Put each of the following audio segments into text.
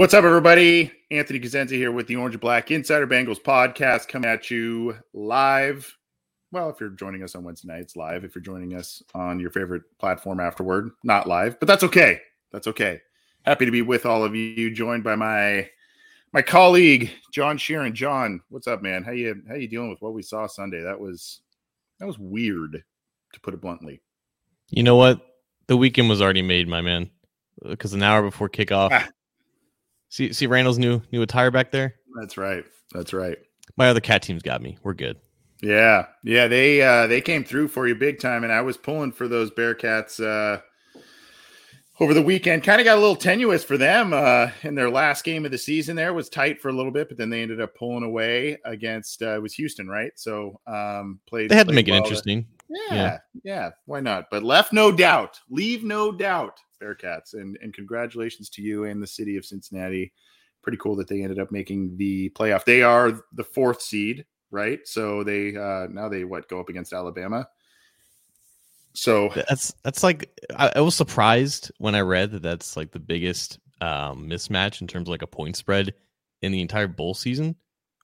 What's up, everybody? Anthony Cosenza here with the Orange and Black Insider Bengals podcast coming at you live. Well, if you're joining us on Wednesday night, it's live. If you're joining us on your favorite platform afterward, not live, but that's okay. That's okay. Happy to be with all of you, joined by my my colleague John Sheeran. John, what's up, man? How you how you dealing with what we saw Sunday? That was that was weird, to put it bluntly. You know what? The weekend was already made, my man. Because an hour before kickoff, Ah. See see Randall's new new attire back there. That's right. That's right. My other cat team's got me. We're good. Yeah, yeah, they uh they came through for you big time, and I was pulling for those Bearcats uh over the weekend. Kind of got a little tenuous for them uh in their last game of the season. There was tight for a little bit, but then they ended up pulling away against uh, it was Houston, right? So um played. They had to played make it interesting. Yeah, Yeah. yeah, why not? But left no doubt, leave no doubt, Bearcats, and and congratulations to you and the city of Cincinnati. Pretty cool that they ended up making the playoff. They are the fourth seed, right? So they uh now they what go up against Alabama. So That's that's like I, I was surprised when I read that that's like the biggest um, mismatch in terms of like a point spread in the entire bowl season,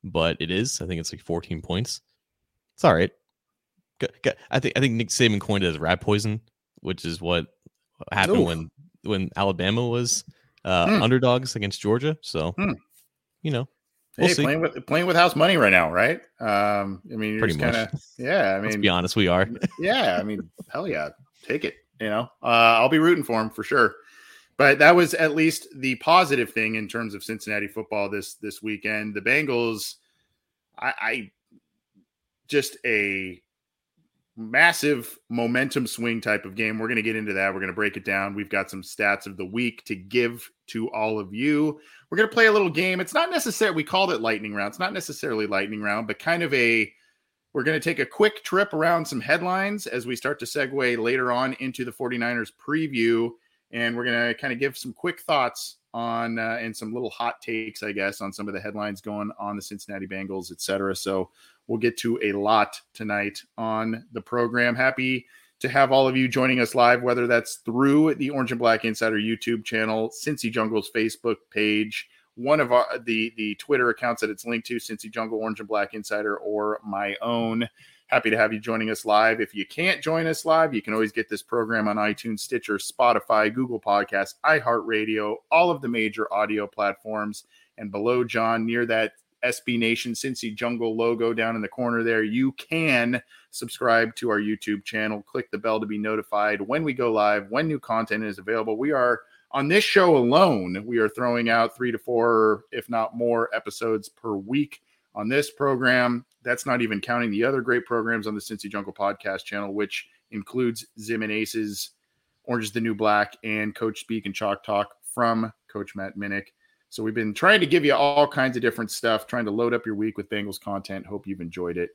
but it is. I think it's like 14 points. It's all right. I think I think Nick Saban coined it as rat poison, which is what happened Oof. when when Alabama was uh, Hmm. underdogs against Georgia. So Hmm. you know, We'll hey, see. playing with playing with house money right now, right? Um, I mean, you're Pretty just kind of yeah. I let's mean, be honest, we are. yeah, I mean, hell yeah, take it. You know, uh, I'll be rooting for him for sure. But that was at least the positive thing in terms of Cincinnati football this this weekend. The Bengals, I, I just a massive momentum swing type of game. We're going to get into that. We're going to break it down. We've got some stats of the week to give to all of you. We're going to play a little game. It's not necessarily we called it lightning round. It's not necessarily lightning round, but kind of a we're going to take a quick trip around some headlines as we start to segue later on into the 49ers preview. And we're going to kind of give some quick thoughts on uh, and some little hot takes, I guess, on some of the headlines going on the Cincinnati Bengals, et cetera. So we'll get to a lot tonight on the program. Happy to have all of you joining us live, whether that's through the Orange and Black Insider YouTube channel, Cincy Jungle's Facebook page, one of our the the Twitter accounts that it's linked to, Cincy Jungle, Orange and Black Insider, or my own. Happy to have you joining us live. If you can't join us live, you can always get this program on iTunes, Stitcher, Spotify, Google Podcasts, iHeartRadio, all of the major audio platforms. And below John, near that SB Nation Cincy Jungle logo down in the corner there, you can subscribe to our YouTube channel. Click the bell to be notified when we go live, when new content is available. We are on this show alone, we are throwing out three to four, if not more, episodes per week on this program. That's not even counting the other great programs on the Cincy Jungle podcast channel, which includes Zim and Aces, Orange is the New Black, and Coach Speak and Chalk Talk from Coach Matt Minnick. So we've been trying to give you all kinds of different stuff, trying to load up your week with Bengals content. Hope you've enjoyed it.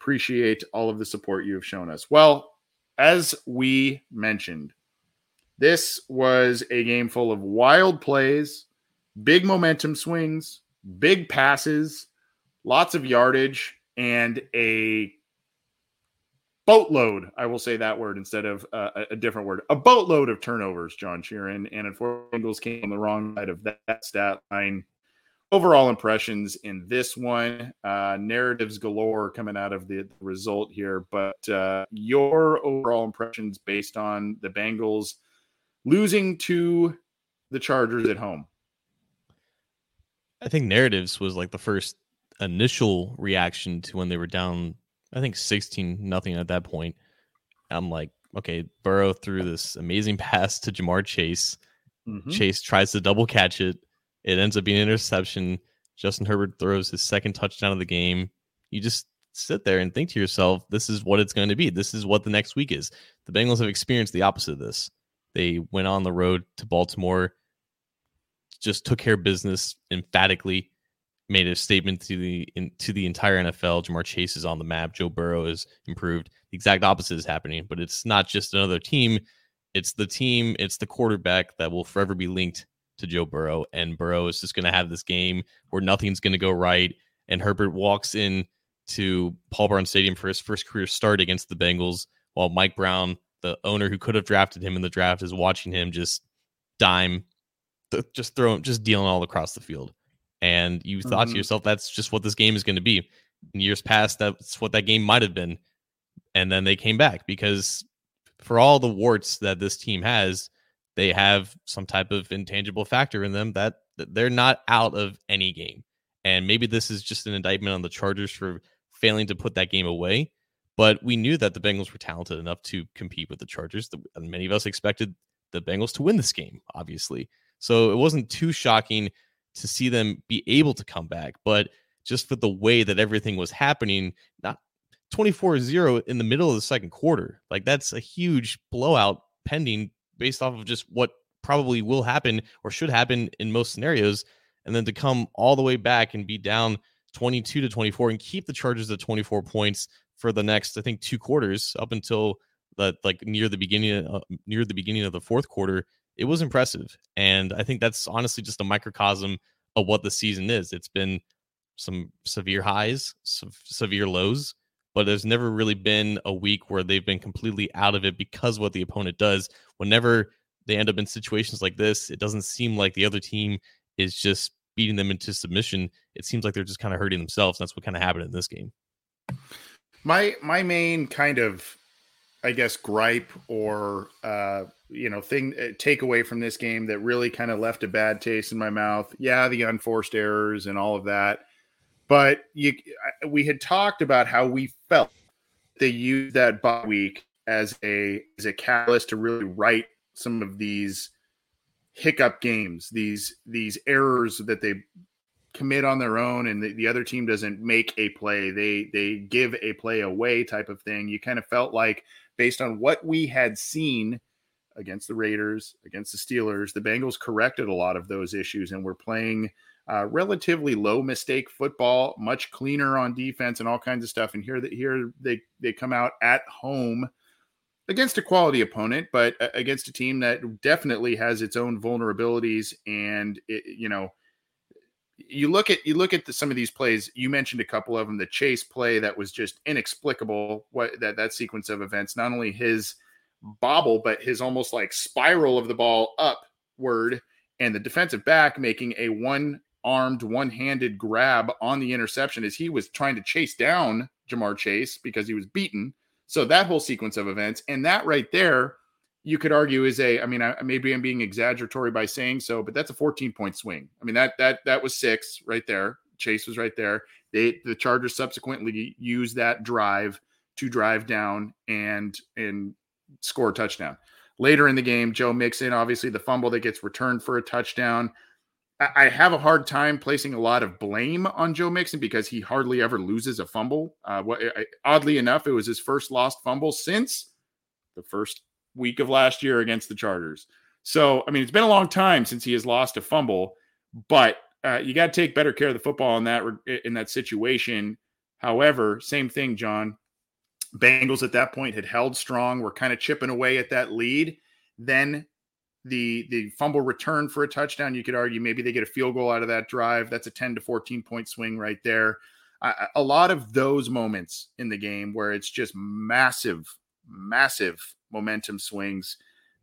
Appreciate all of the support you have shown us. Well, as we mentioned, this was a game full of wild plays, big momentum swings, big passes, lots of yardage, and a boatload. I will say that word instead of uh, a- different word. A boatload of turnovers, John Sheeran. And unfortunately, Bengals came on the wrong side of that stat line. overall impressions in this one. Uh, narratives galore coming out of the result here, but uh, your overall impressions based on the Bengals losing to the Chargers at home. I think narratives was like the first initial reaction to when they were down. I think sixteen nothing at that point. I'm like, okay, Burrow threw this amazing pass to Ja'Marr Chase. Mm-hmm. Chase tries to double catch it. It ends up being an interception. Justin Herbert throws his second touchdown of the game. You just sit there and think to yourself, this is what it's going to be. This is what the next week is. The Bengals have experienced the opposite of this. They went on the road to Baltimore, just took care of business emphatically, made a statement to the in, to the entire NFL. Ja'Marr Chase is on the map. Joe Burrow is improved. The exact opposite is happening, but it's not just another team. It's the team. It's the quarterback that will forever be linked to Joe Burrow, and Burrow is just going to have this game where nothing's going to go right. And Herbert walks in to Paul Brown Stadium for his first career start against the Bengals, while Mike Brown, the owner who could have drafted him in the draft, is watching him just dime, just throwing, just dealing all across the field. And you mm-hmm. thought to mm-hmm. yourself, that's just what this game is going to be. In years past, that's what that game might have been. And then they came back because for all the warts that this team has, they have some type of intangible factor in them that, that they're not out of any game. And maybe this is just an indictment on the Chargers for failing to put that game away. But we knew that the Bengals were talented enough to compete with the Chargers. The, many of us expected the Bengals to win this game, obviously. So it wasn't too shocking to see them be able to come back. But just for the way that everything was happening, not 24 0 in the middle of the second quarter, like that's a huge blowout pending based off of just what probably will happen or should happen in most scenarios. And then to come all the way back and be down 22 to 24 and keep the Chargers at 24 points for the next, I think, two quarters up until the like near the beginning uh, near the beginning of the fourth quarter. It was impressive, and I think that's honestly just a microcosm of what the season is. It's been some severe highs, some severe lows, but there's never really been a week where they've been completely out of it because what the opponent does. Whenever they end up in situations like this, it doesn't seem like the other team is just beating them into submission. It seems like they're just kind of hurting themselves. That's what kind of happened in this game. My my main kind of I guess gripe or uh you know thing uh, takeaway from this game that really kind of left a bad taste in my mouth. Yeah, the unforced errors and all of that. But you, we had talked about how we felt they used that bye week as a as a catalyst to really right some of these hiccup games, these these errors that they commit on their own and the, the, other team doesn't make a play they they give a play away type of thing you kind of felt like based on what we had seen against the raiders against the steelers the bengals corrected a lot of those issues and were playing uh, relatively low mistake football, much cleaner on defense and all kinds of stuff. And here that here they they come out at home against a quality opponent, but against a team that definitely has its own vulnerabilities. And it, you know, you look at you look at the, some of these plays. You mentioned a couple of them. The chase play that was just inexplicable. What that that sequence of events, not only his bobble, but his almost like spiral of the ball upward, and the defensive back making a one armed, one handed grab on the interception as he was trying to chase down Ja'Marr Chase because he was beaten. So that whole sequence of events and that right there, you could argue is a. I mean, I, maybe I'm being exaggeratory by saying so, but that's a 14 point swing. I mean that that that was six right there. Chase was right there. They the Chargers subsequently used that drive to drive down and and score a touchdown. Later in the game, Joe Mixon, obviously the fumble that gets returned for a touchdown. I have a hard time placing a lot of blame on Joe Mixon because he hardly ever loses a fumble. Uh, what, oddly enough, it was his first lost fumble since the first week of last year against the Chargers. So, I mean, it's been a long time since he has lost a fumble, but uh, you got to take better care of the football in that in that situation. However, same thing, John. Bengals at that point had held strong, were kind of chipping away at that lead. Then the the fumble return for a touchdown. You could argue maybe they get a field goal out of that drive. That's a 10 to 14 point swing right there. a lot of those moments in the game where it's just massive, massive momentum swings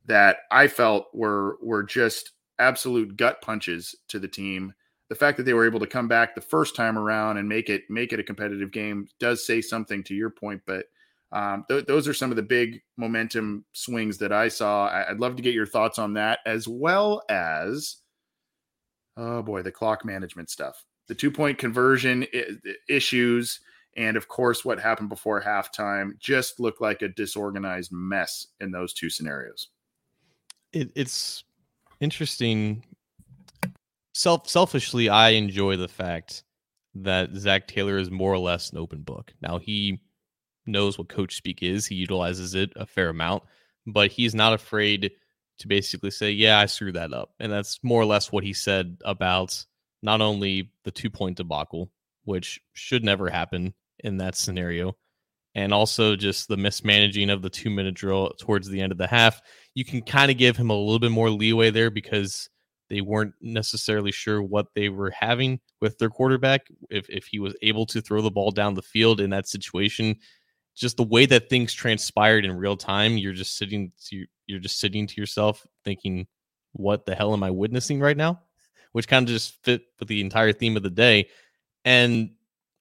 that I felt were were just absolute gut punches to the team. the fact that they were able to come back the first time around and make it make it a competitive game does say something to your point. But um, th- those are some of the big momentum swings that I saw. I- would love to get your thoughts on that, as well as oh boy, the clock management stuff, the two point conversion I- issues, and of course what happened before halftime just looked like a disorganized mess in those two scenarios. It, it's interesting. Self selfishly, I enjoy the fact that Zac Taylor is more or less an open book. Now he knows what coach speak is. He utilizes it a fair amount, but he's not afraid to basically say, "Yeah, I screwed that up," and that's more or less what he said about not only the two point debacle, which should never happen in that scenario, and also just the mismanaging of the two minute drill towards the end of the half. You can kind of give him a little bit more leeway there because they weren't necessarily sure what they were having with their quarterback. If if he was able to throw the ball down the field in that situation, just the way that things transpired in real time, you're just sitting to you're just sitting to yourself thinking, "What the hell am I witnessing right now?" Which kind of just fit with the entire theme of the day. And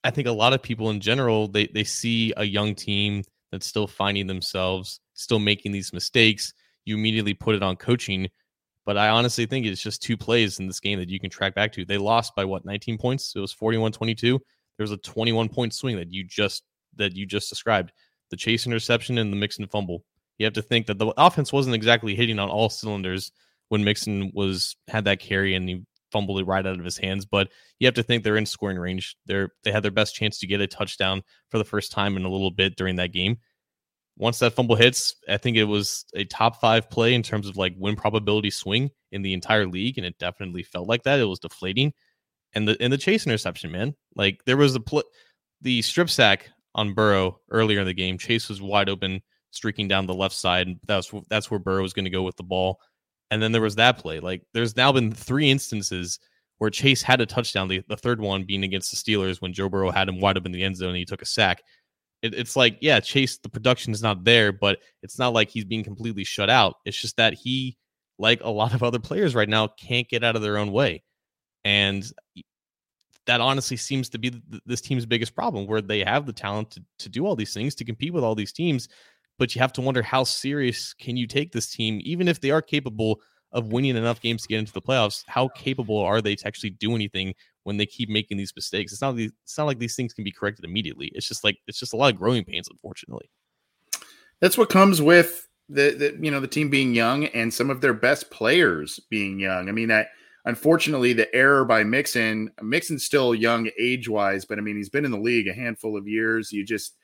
I think a lot of people in general they they see a young team that's still finding themselves, still making these mistakes. You immediately put it on coaching, but I honestly think it's just two plays in this game that you can track back to. They lost by what 19 points. It was 41-22. There was a 21 point swing that you just that you just described the chase interception and the Mixon fumble. You have to think that the offense wasn't exactly hitting on all cylinders when Mixon was had that carry and he fumbled it right out of his hands. But you have to think they're in scoring range. They're they had their best chance to get a touchdown for the first time in a little bit during that game. Once that fumble hits, I think it was a top five play in terms of like win probability swing in the entire league, and it definitely felt like that. It was deflating, and the and the chase interception, man, like there was the pl- the strip sack on Burrow earlier in the game. Chase was wide open, streaking down the left side. And that's that's where Burrow was going to go with the ball. And then there was that play. Like there's now been three instances where Chase had a touchdown. The, the third one being against the Steelers when Joe Burrow had him wide up in the end zone and he took a sack. It, it's like, yeah, Chase, the production is not there, but it's not like he's being completely shut out. It's just that he, like a lot of other players right now, can't get out of their own way. And that honestly seems to be this team's biggest problem where they have the talent to, to do all these things to compete with all these teams but you have to wonder how serious can you take this team even if they are capable of winning enough games to get into the playoffs how capable are they to actually do anything when they keep making these mistakes? It's not it's not like these things can be corrected immediately. It's just like it's just a lot of growing pains unfortunately. That's what comes with the, the you know the team being young and some of their best players being young. I mean i unfortunately, the error by Mixon, Mixon's still young age wise, but I mean, he's been in the league a handful of years. You just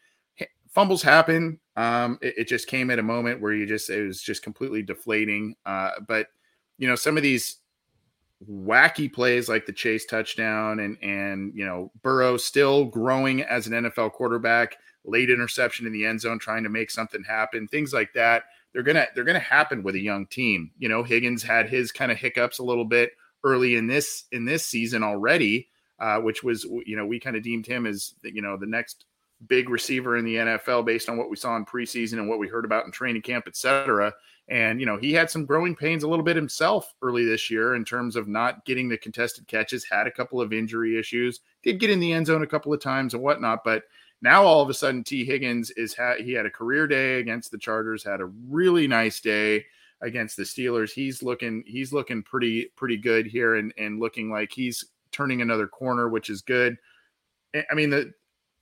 fumbles happen. Um, it, it, just came at a moment where you just it was just completely deflating. Uh, but you know, some of these wacky plays like the chase touchdown and and you know Burrow still growing as an NFL quarterback, late interception in the end zone trying to make something happen, things like that. They're gonna they're gonna happen with a young team. You know, Higgins had his kind of hiccups a little bit early in this in this season already, uh, which was you know we kind of deemed him as you know the next big receiver in the NFL based on what we saw in preseason and what we heard about in training camp, et cetera. And you know he had some growing pains a little bit himself early this year in terms of not getting the contested catches. Had a couple of injury issues. Did get in the end zone a couple of times and whatnot, but now all of a sudden T. Higgins is ha- he had a career day against the Chargers, had a really nice day against the Steelers. He's looking he's looking pretty pretty good here and and looking like he's turning another corner, which is good. I mean, the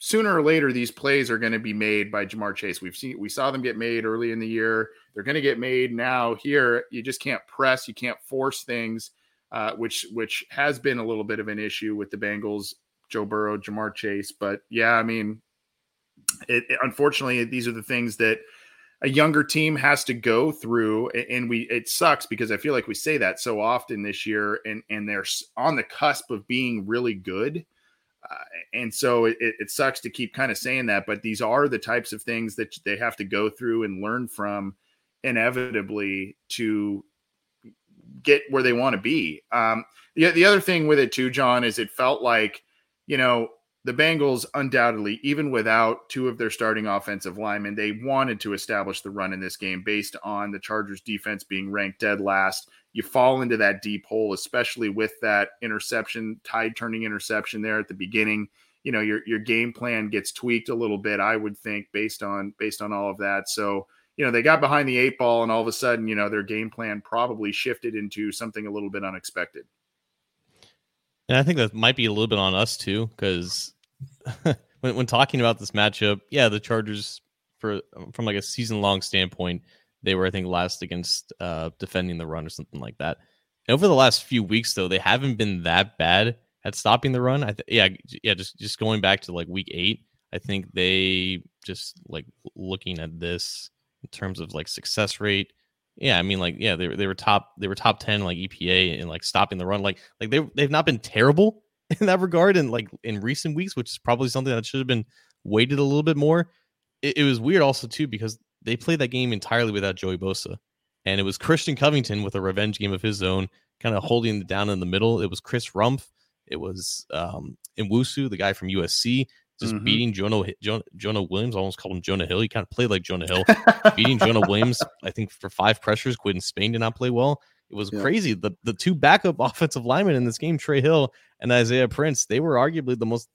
sooner or later these plays are going to be made by Ja'Marr Chase. We've seen we saw them get made early in the year. They're going to get made now. Here, you just can't press, you can't force things, uh, which which has been a little bit of an issue with the Bengals, Joe Burrow, Ja'Marr Chase. But yeah, I mean, it, it, unfortunately, these are the things that a younger team has to go through and we it sucks because i feel like we say that so often this year and and they're on the cusp of being really good uh, and so it, it sucks to keep kind of saying that but these are the types of things that they have to go through and learn from inevitably to get where they want to be. Um the, the other thing with it too john is it felt like you know the Bengals undoubtedly, even without two of their starting offensive linemen, they wanted to establish the run in this game based on the Chargers defense being ranked dead last, you fall into that deep hole, especially with that interception, tide turning interception there at the beginning. You know, your your game plan gets tweaked a little bit, I would think, based on based on all of that. So, you know, they got behind the eight ball and all of a sudden, you know, their game plan probably shifted into something a little bit unexpected. And I think that might be a little bit on us too, because when, when talking about this matchup, yeah, the Chargers for from like a season long standpoint, they were I think last against uh, defending the run or something like that. And over the last few weeks though, they haven't been that bad at stopping the run. I th- yeah yeah just just going back to like week eight, I think they just like looking at this in terms of like success rate. Yeah, I mean, like, yeah, they, they were top, they were top ten like EPA and like stopping the run. Like, like they they've not been terrible in that regard, and like in recent weeks, which is probably something that should have been weighted a little bit more. It, it was weird also too because they played that game entirely without Joey Bosa, and it was Christian Covington with a revenge game of his own, kind of holding it down in the middle. It was Chris Rumph, it was um Nwosu, the guy from USC, just mm-hmm. beating Jonah, Jonah, Jonah Williams. I almost called him Jonah Hill. He kind of played like Jonah Hill, beating Jonah Williams. I think for five pressures. Quinton Spain did not play well. It was yeah. crazy. The the two backup offensive linemen in this game, Trey Hill and Isaiah Prince, they were arguably the most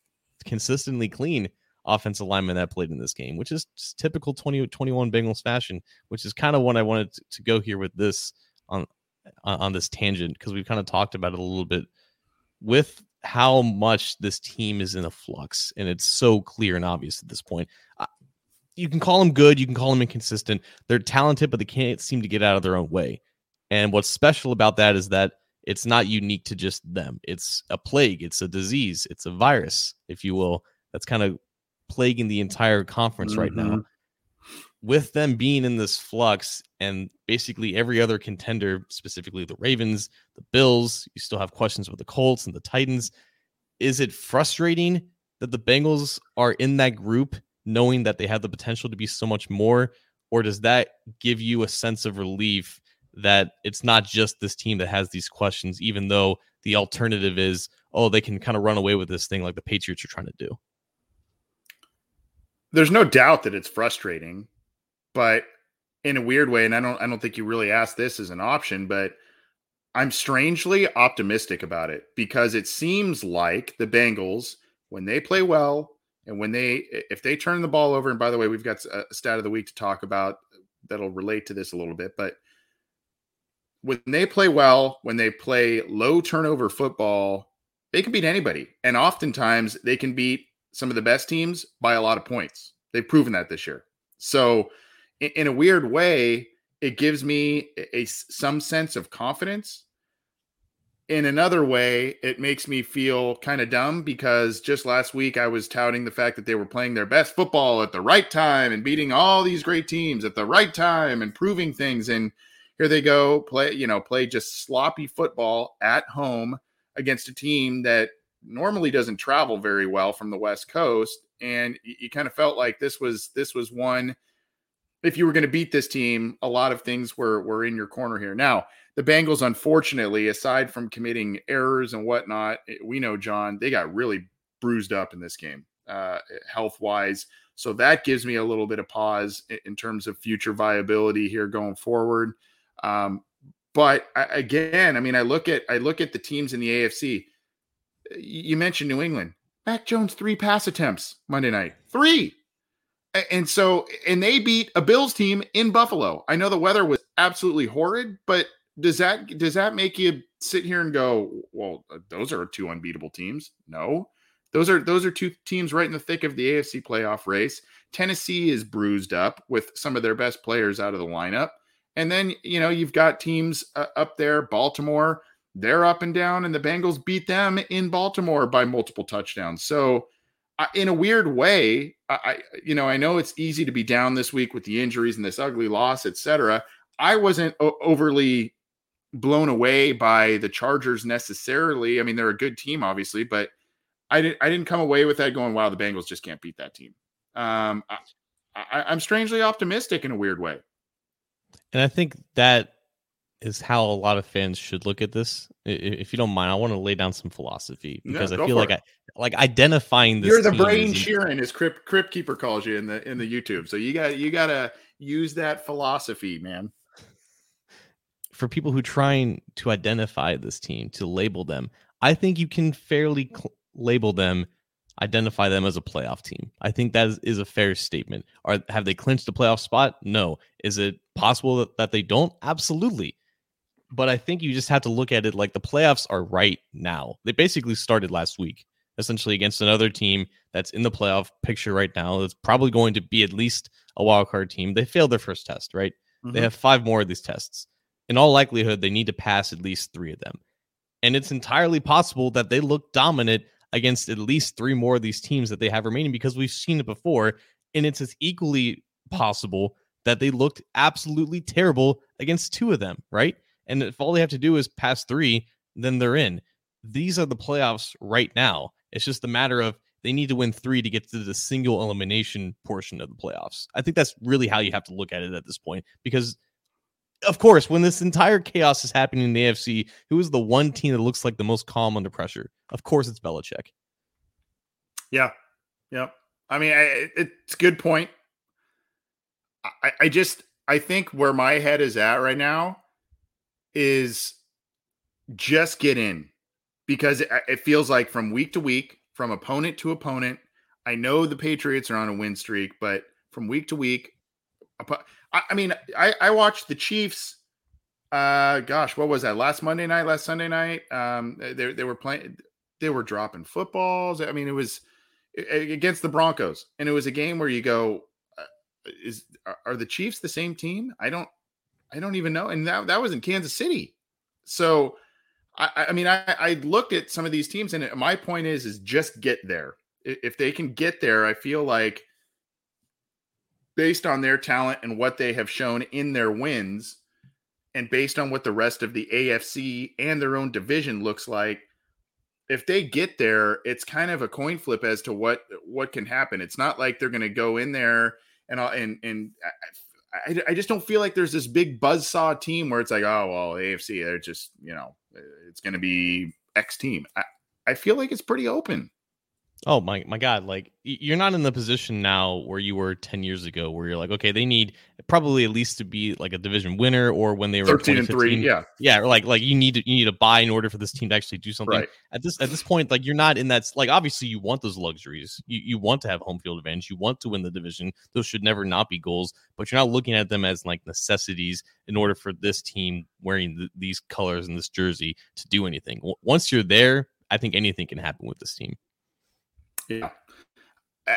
consistently clean offensive linemen that played in this game, which is typical 2021 Bengals fashion, which is kind of what I wanted to, to go here with this on on this tangent because we've kind of talked about it a little bit with how much this team is in a flux and it's so clear and obvious at this point. You can call them good, you can call them inconsistent. They're talented, but they can't seem to get out of their own way. And what's special about that is that it's not unique to just them. It's a plague, it's a disease, it's a virus, if you will, that's kind of plaguing the entire conference mm-hmm. right now. Mm-hmm. With them being in this flux and basically every other contender, specifically the Ravens, the Bills, you still have questions with the Colts and the Titans. Is it frustrating that the Bengals are in that group, knowing that they have the potential to be so much more? Or does that give you a sense of relief that it's not just this team that has these questions, even though the alternative is, oh, they can kind of run away with this thing like the Patriots are trying to do. There's no doubt that it's frustrating, but in a weird way, and I don't I don't think you really asked this as an option, but I'm strangely optimistic about it because it seems like the Bengals, when they play well and when they if they turn the ball over, and by the way, we've got a stat of the week to talk about that'll relate to this a little bit, but when they play well, when they play low turnover football, they can beat anybody. And oftentimes they can beat some of the best teams by a lot of points. They've proven that this year. So, in, in a weird way, it gives me a, a, some sense of confidence. In another way, it makes me feel kind of dumb because just last week I was touting the fact that they were playing their best football at the right time and beating all these great teams at the right time and proving things and here they go play you know play just sloppy football at home against a team that normally doesn't travel very well from the west coast and you, you kind of felt like this was this was one if you were going to beat this team a lot of things were were in your corner here. Now the bengals unfortunately aside from committing errors and whatnot eh, we know john they got really bruised up in this game uh, health wise so that gives me a little bit of pause in terms of future viability here going forward. Um, but again, I mean, I look at I look at the teams in the AFC. You mentioned New England. Mac Jones three pass attempts Monday night, three, and so and they beat a Bills team in Buffalo. I know the weather was absolutely horrid, but does that does that make you sit here and go, well, those are two unbeatable teams? No, those are those are two teams right in the thick of the AFC playoff race. Tennessee is bruised up with some of their best players out of the lineup. And then, you know, you've got teams uh, up there, Baltimore, they're up and down, and the Bengals beat them in Baltimore by multiple touchdowns. So, uh, in a weird way, I, I, you know, I know it's easy to be down this week with the injuries and this ugly loss, etc. I wasn't o- overly blown away by the Chargers necessarily. I mean, they're a good team, obviously, but I didn't. I didn't come away with that going, "Wow, the Bengals just can't beat that team." Um, I, I, I'm strangely optimistic in a weird way. And I think that is how a lot of fans should look at this. If you don't mind, I want to lay down some philosophy because I feel like it. I like identifying this. You're the brain Sheeran, as Crypt, Crypt Keeper calls you in the in the YouTube. So you got you got to use that philosophy, man. for people who trying to identify this team to label them, I think you can fairly cl- label them, identify them as a playoff team. I think that is, is a fair statement. Are have they clinched the playoff spot? No. Is it possible that, that they don't? Absolutely. But I think you just have to look at it like the playoffs are right now. They basically started last week, essentially against another team that's in the playoff picture right now. That's probably going to be at least a wild card team. They failed their first test, right? Mm-hmm. They have five more of these tests. In all likelihood, they need to pass at least three of them. And it's entirely possible that they look dominant against at least three more of these teams that they have remaining because we've seen it before. And it's as equally possible that they looked absolutely terrible against two of them, right? And if all they have to do is pass three, then they're in. These are the playoffs right now. It's just a matter of they need to win three to get to the single elimination portion of the playoffs. I think that's really how you have to look at it at this point because of course, when this entire chaos is happening in the AFC, who is the one team that looks like the most calm under pressure? Of course, it's Belichick. Yeah, yeah. I mean, I, it's good point. I, I just, I think where my head is at right now is just get in because it, it feels like from week to week, from opponent to opponent. I know the Patriots are on a win streak, but from week to week, I, mean, I, I watched the Chiefs. Uh, gosh, what was that? Last Monday night, last Sunday night. Um, they they were playing, they were dropping footballs. I mean, it was against the Broncos, and it was a game where you go, uh, is are the Chiefs the same team? I don't, I don't even know. And that that was in Kansas City, so. I, I mean, I, I looked at some of these teams, and my point is, is just get there. If they can get there, I feel like based on their talent and what they have shown in their wins, and based on what the rest of the AFC and their own division looks like, if they get there, it's kind of a coin flip as to what what can happen. It's not like they're going to go in there and and and uh, I, I just don't feel like there's this big buzz saw team where it's like, oh well, AFC, they're just you know, it's going to be X team. I, I feel like it's pretty open. Oh my my god, like you're not in the position now where you were 10 years ago where you're like, okay, they need probably at least to be like a division winner or when they were 13 and 3, yeah. Yeah, like like you need to you need to buy in order for this team to actually do something. Right. At this at this point like you're not in that like obviously you want those luxuries. You you want to have home field advantage, you want to win the division. Those should never not be goals, but you're not looking at them as like necessities in order for this team wearing th- these colors and this jersey to do anything. W- once you're there, I think anything can happen with this team. Yeah. Uh,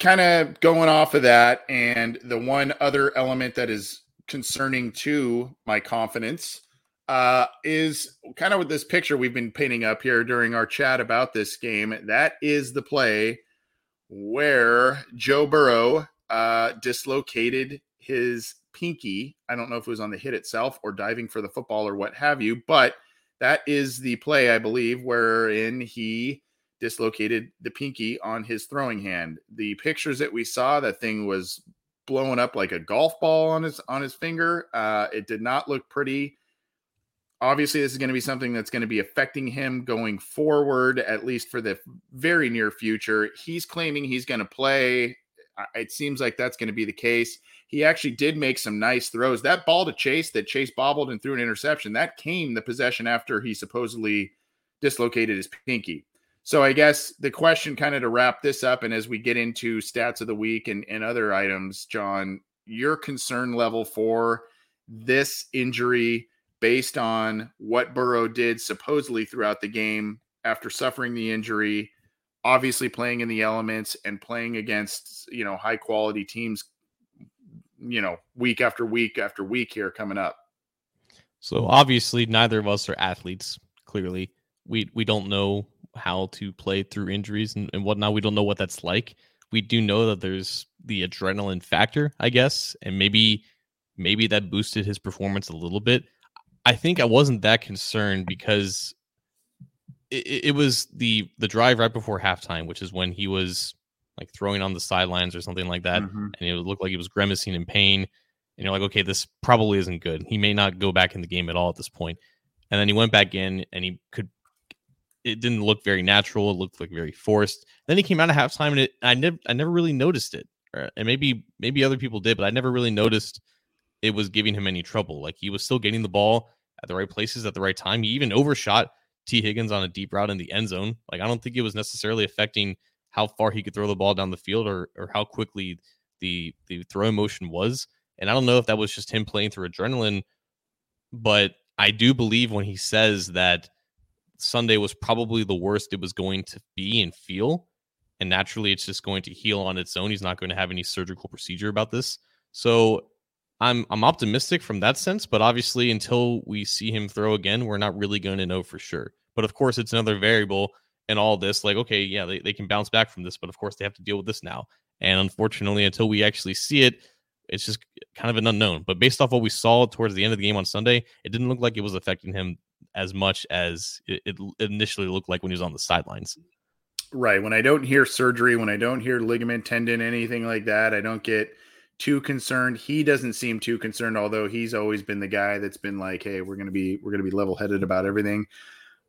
kind of going off of that, and the one other element that is concerning to my confidence uh, is kind of with this picture we've been painting up here during our chat about this game. That is the play where Joe Burrow uh, dislocated his pinky. I don't know if it was on the hit itself or diving for the football or what have you, but that is the play, I believe, wherein he dislocated the pinky on his throwing hand. The pictures that we saw, that thing was blowing up like a golf ball on his on his finger. Uh, it did not look pretty. Obviously, this is going to be something that's going to be affecting him going forward, at least for the very near future. He's claiming he's going to play. It seems like that's going to be the case. He actually did make some nice throws. That ball to Chase that Chase bobbled and threw an interception, that came the possession after he supposedly dislocated his pinky. So I guess the question kind of to wrap this up and as we get into stats of the week and, and other items, John, your concern level for this injury based on what Burrow did supposedly throughout the game after suffering the injury, obviously playing in the elements and playing against, you know, high quality teams, you know, week after week after week here coming up. So obviously neither of us are athletes, clearly. We we don't know how to play through injuries and, and whatnot. We don't know what that's like. We do know that there's the adrenaline factor, I guess, and maybe maybe that boosted his performance a little bit. I think I wasn't that concerned because it, it was the the drive right before halftime, which is when he was like throwing on the sidelines or something like that, mm-hmm. and it looked like he was grimacing in pain. And you're like, okay, this probably isn't good. He may not go back in the game at all at this point. And then he went back in and he could it didn't look very natural. It looked like very forced. Then he came out of halftime, and it I never I never really noticed it. Uh, and maybe maybe other people did, but I never really noticed it was giving him any trouble. Like he was still getting the ball, at the right places at the right time. He even overshot T. Higgins on a deep route in the end zone. Like I don't think it was necessarily affecting how far he could throw the ball down the field or or how quickly the the throwing motion was. And I don't know if that was just him playing through adrenaline, but I do believe when he says that Sunday was probably the worst it was going to be and feel. And naturally, it's just going to heal on its own. He's not going to have any surgical procedure about this. So I'm I'm optimistic from that sense, but obviously until we see him throw again, we're not really going to know for sure. But of course, it's another variable in all this. Like, okay, yeah, they, they can bounce back from this, but of course they have to deal with this now. And unfortunately, until we actually see it, it's just kind of an unknown. But based off what we saw towards the end of the game on Sunday, it didn't look like it was affecting him as much as it, it initially looked like when he was on the sidelines. Right. When I don't hear surgery, when I don't hear ligament tendon, anything like that, I don't get too concerned. He doesn't seem too concerned, although he's always been the guy that's been like, "Hey, we're gonna be we're gonna be level headed about everything."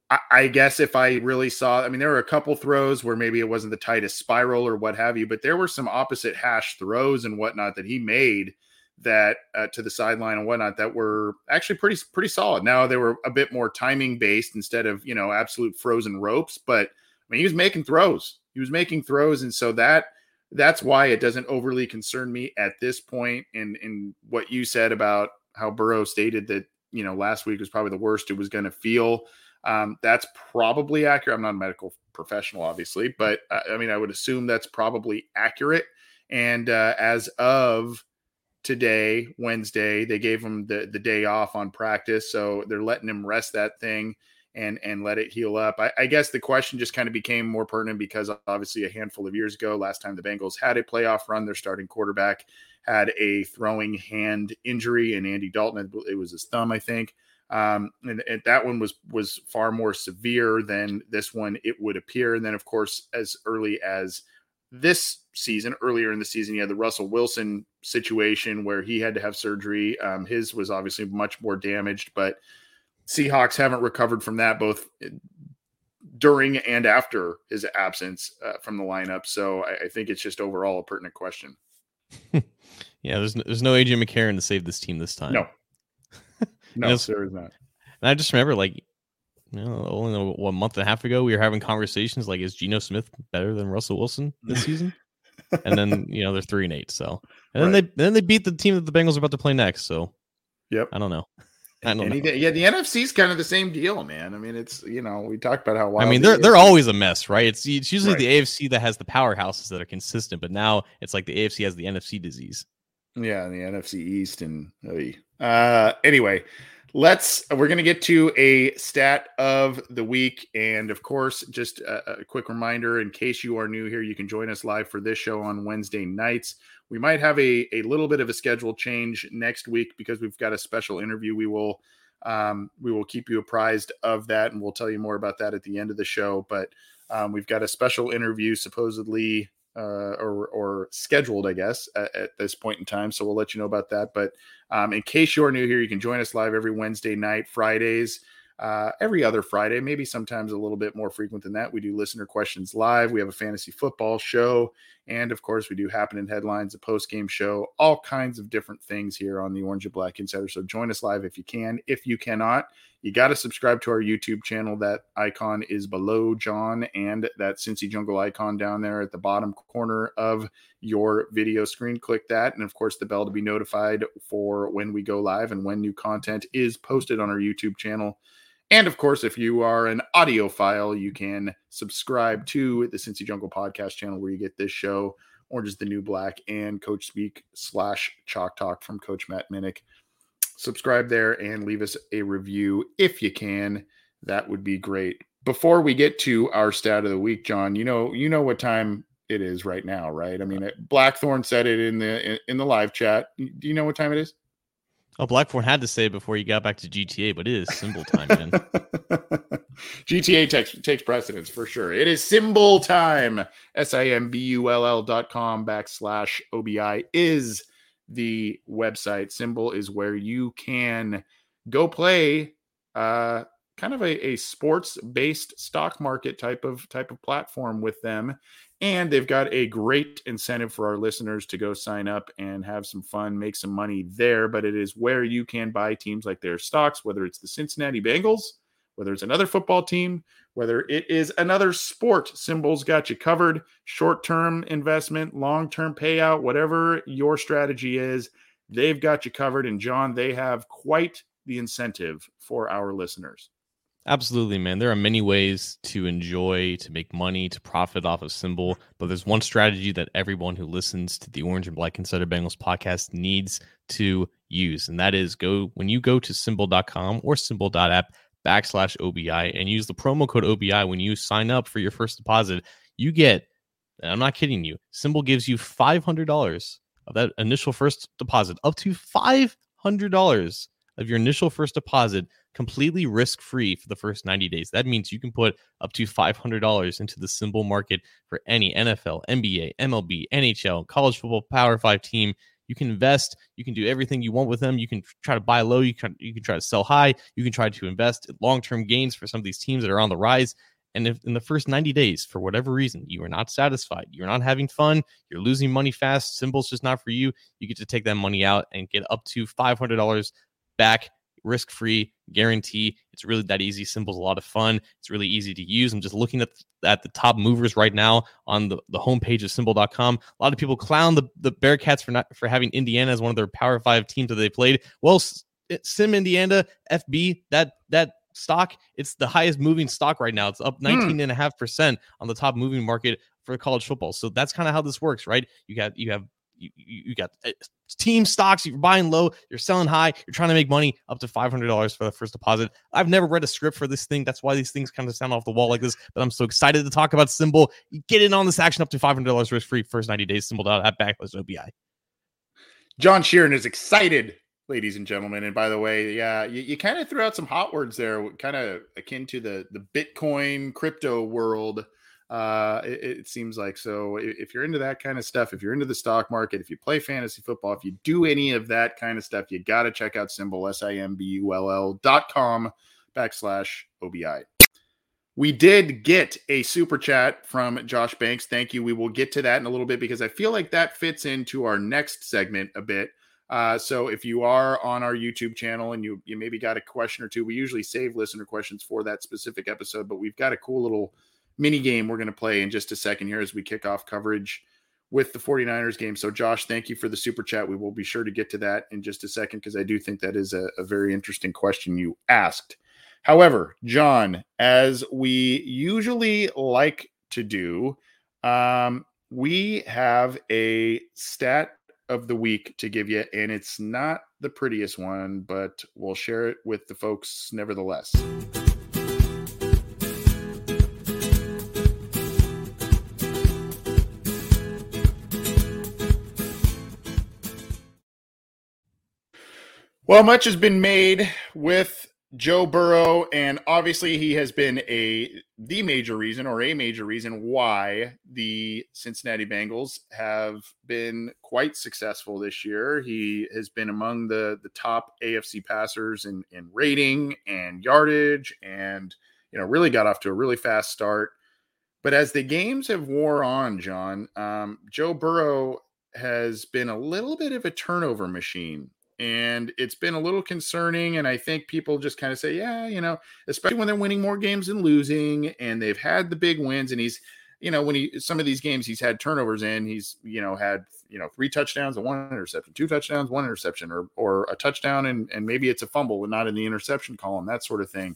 I, I, guess if I really saw, I mean, there were a couple throws where maybe it wasn't the tightest spiral or what have you, but there were some opposite hash throws and whatnot that he made that uh, to the sideline and whatnot that were actually pretty pretty solid. Now they were a bit more timing based instead of you know absolute frozen ropes, but I mean he was making throws. He was making throws, and so that that's why it doesn't overly concern me at this point. And in what you said about how Burrow stated that you know last week was probably the worst it was going to feel. Um, that's probably accurate. I'm not a medical professional, obviously, but uh, I mean, I would assume that's probably accurate. And uh, as of today, Wednesday, they gave him the, the day off on practice. So they're letting him rest that thing and and let it heal up. I, I, guess the question just kind of became more pertinent because obviously a handful of years ago, last time the Bengals had a playoff run, their starting quarterback had a throwing hand injury, and Andy Dalton, it was his thumb, I think. Um, and, and, that one was was far more severe than this one. It would appear, and then of course, as early as this season, earlier in the season, you had the Russell Wilson situation where he had to have surgery. Um, his was obviously much more damaged, but Seahawks haven't recovered from that both eh, during and after his absence uh, from the lineup. So I, I, think it's just overall a pertinent question. yeah, there's no, there's no AJ McCarron to save this team this time. No, no, there is not. And I just remember, like, you know, only one month and a half ago, we were having conversations like, is Geno Smith better than Russell Wilson this season? and then you know they're three and eight. So and right. then they then they beat the team that the Bengals are about to play next. So yep, I don't know. I don't Anything, know. Yeah, the NFC is kind of the same deal, man. I mean, it's you know we talked about how. I mean, they're they're always a mess, right? It's it's usually right. the AFC that has the powerhouses that are consistent, but now it's like the AFC has the NFC disease. Yeah, the NFC East and uh, anyway, let's we're going to get to a stat of the week and of course just a, a, quick reminder in case you are new here you can join us live for this show on wednesday nights. We might have a, a little bit of a schedule change next week because we've got a special interview we will um, we will keep you apprised of that and we'll tell you more about that at the end of the show but um, we've got a special interview supposedly uh, or, or scheduled, I guess, at, at, this point in time. So we'll let you know about that. But um, in case you're new here, you can join us live every Wednesday night, Fridays, uh, every other Friday, maybe sometimes a little bit more frequent than that. We do listener questions live. We have a fantasy football show. And of course, we do happen in Headlines, a post game show, all kinds of different things here on the Orange and Black Insider. So join us live if you can. If you cannot, you got to subscribe to our YouTube channel. That icon is below John and that Cincy Jungle icon down there at the bottom corner of your video screen. Click that. And of course, the bell to be notified for when we go live and when new content is posted on our YouTube channel. And of course, if you are an audiophile, you can subscribe to the Cincy Jungle podcast channel where you get this show, Orange is the New Black, and Coach Speak slash Chalk Talk from Coach Matt Minnick subscribe there and leave us a review if you can. That would be great. Before we get to our stat of the week, John, you know you know what time it is right now, right? I mean, Blackthorn said it in the in the live chat. Do you know what time it is? Oh, Blackthorn had to say before he got back to GTA, but it is SimBull time, man. GTA takes takes precedence for sure. It is SimBull time. S I M B U L L dot com backslash OBI is the website. SimBull is where you can go play uh, kind of a, a sports based stock market type of type of platform with them And they've got a great incentive for our listeners to go sign up and have some fun, make some money there. But it is where you can buy teams like their stocks, whether it's the Cincinnati Bengals, whether it's another football team, whether it is another sport. SimBull's got you covered. Short term investment, long term payout, whatever your strategy is, they've got you covered. And John, they have quite the incentive for our listeners. Absolutely, man. There are many ways to enjoy, to make money, to profit off of SimBull, but there's one strategy that everyone who listens to the Orange and Black Insider Bengals podcast needs to use, and that is go when you go to simbull.com or simbull.app backslash OBI and use the promo code OBI when you sign up for your first deposit, you get, I'm not kidding you, SimBull gives you $500 of that initial first deposit, up to $500 of your initial first deposit completely risk free for the first 90 days. That means you can put up to $500 into the SimBull market for any NFL, NBA, MLB, NHL, college football, Power 5 team. You can invest, you can do everything you want with them. You can try to buy low, you can you can try to sell high, you can try to invest long-term gains for some of these teams that are on the rise. And if in the first 90 days, for whatever reason, you are not satisfied, you're not having fun, you're losing money fast, SimBull's just not for you, you get to take that money out and get up to $500 back risk free guarantee. It's really that easy. SimBull's a lot of fun. It's really easy to use. I'm just looking at at the top movers right now on the, the homepage of simbull.com. A lot of people clown the, the Bearcats for not for having Indiana as one of their power five teams that they played. Well, Sim Indiana FB, that that stock, it's the highest moving stock right now. It's up 19.5% mm. on the top moving market for college football. So that's kind of how this works, right? You got you have you, you got uh, team stocks. You're buying low, you're selling high. You're trying to make money up to five hundred dollars for the first deposit. I've never read a script for this thing. That's why these things kind of sound off the wall like this. But I'm so excited to talk about SimBull. Get in on this action up to five hundred dollars risk free first ninety days. SimBull at backlist OBI. John Sheeran is excited, ladies and gentlemen. And by the way, yeah, you, you kind of threw out some hot words there, kind of akin to the the Bitcoin crypto world uh it, it, seems like so if you're into that kind of stuff if you're into the stock market if you play fantasy football if you do any of that kind of stuff you got to check out SimBull s-i-m-b-u-l-l dot com backslash obi we did get a super chat from josh banks. Thank you. We will get to that in a little bit because i feel like that fits into our next segment a bit. Uh, so if you are on our YouTube channel and you you maybe got a question or two, we usually save listener questions for that specific episode, but we've got a cool little mini game we're going to play in just a second here as we kick off coverage with the 49ers game. So, Josh, thank you for the super chat. We will be sure to get to that in just a second because I do think that is a, a, very interesting question you asked. However, John, as we usually like to do, um, we have a stat of the week to give you, and it's not the prettiest one, but we'll share it with the folks nevertheless. Well, much has been made with Joe Burrow, and obviously he has been a the major reason or a major reason why the Cincinnati Bengals have been quite successful this year. He has been among the the top AFC passers in in rating and yardage, and you know really got off to a really fast start. But as the games have wore on, John, um, Joe Burrow has been a little bit of a turnover machine and it's been a little concerning. And I think people just kind of say, yeah, you know, especially when they're winning more games than losing, and they've had the big wins. And he's, you know, when he some of these games he's had turnovers in, he's you know had you know three touchdowns and one interception, two touchdowns, one interception, or or a touchdown and and maybe it's a fumble and not in the interception column, that sort of thing.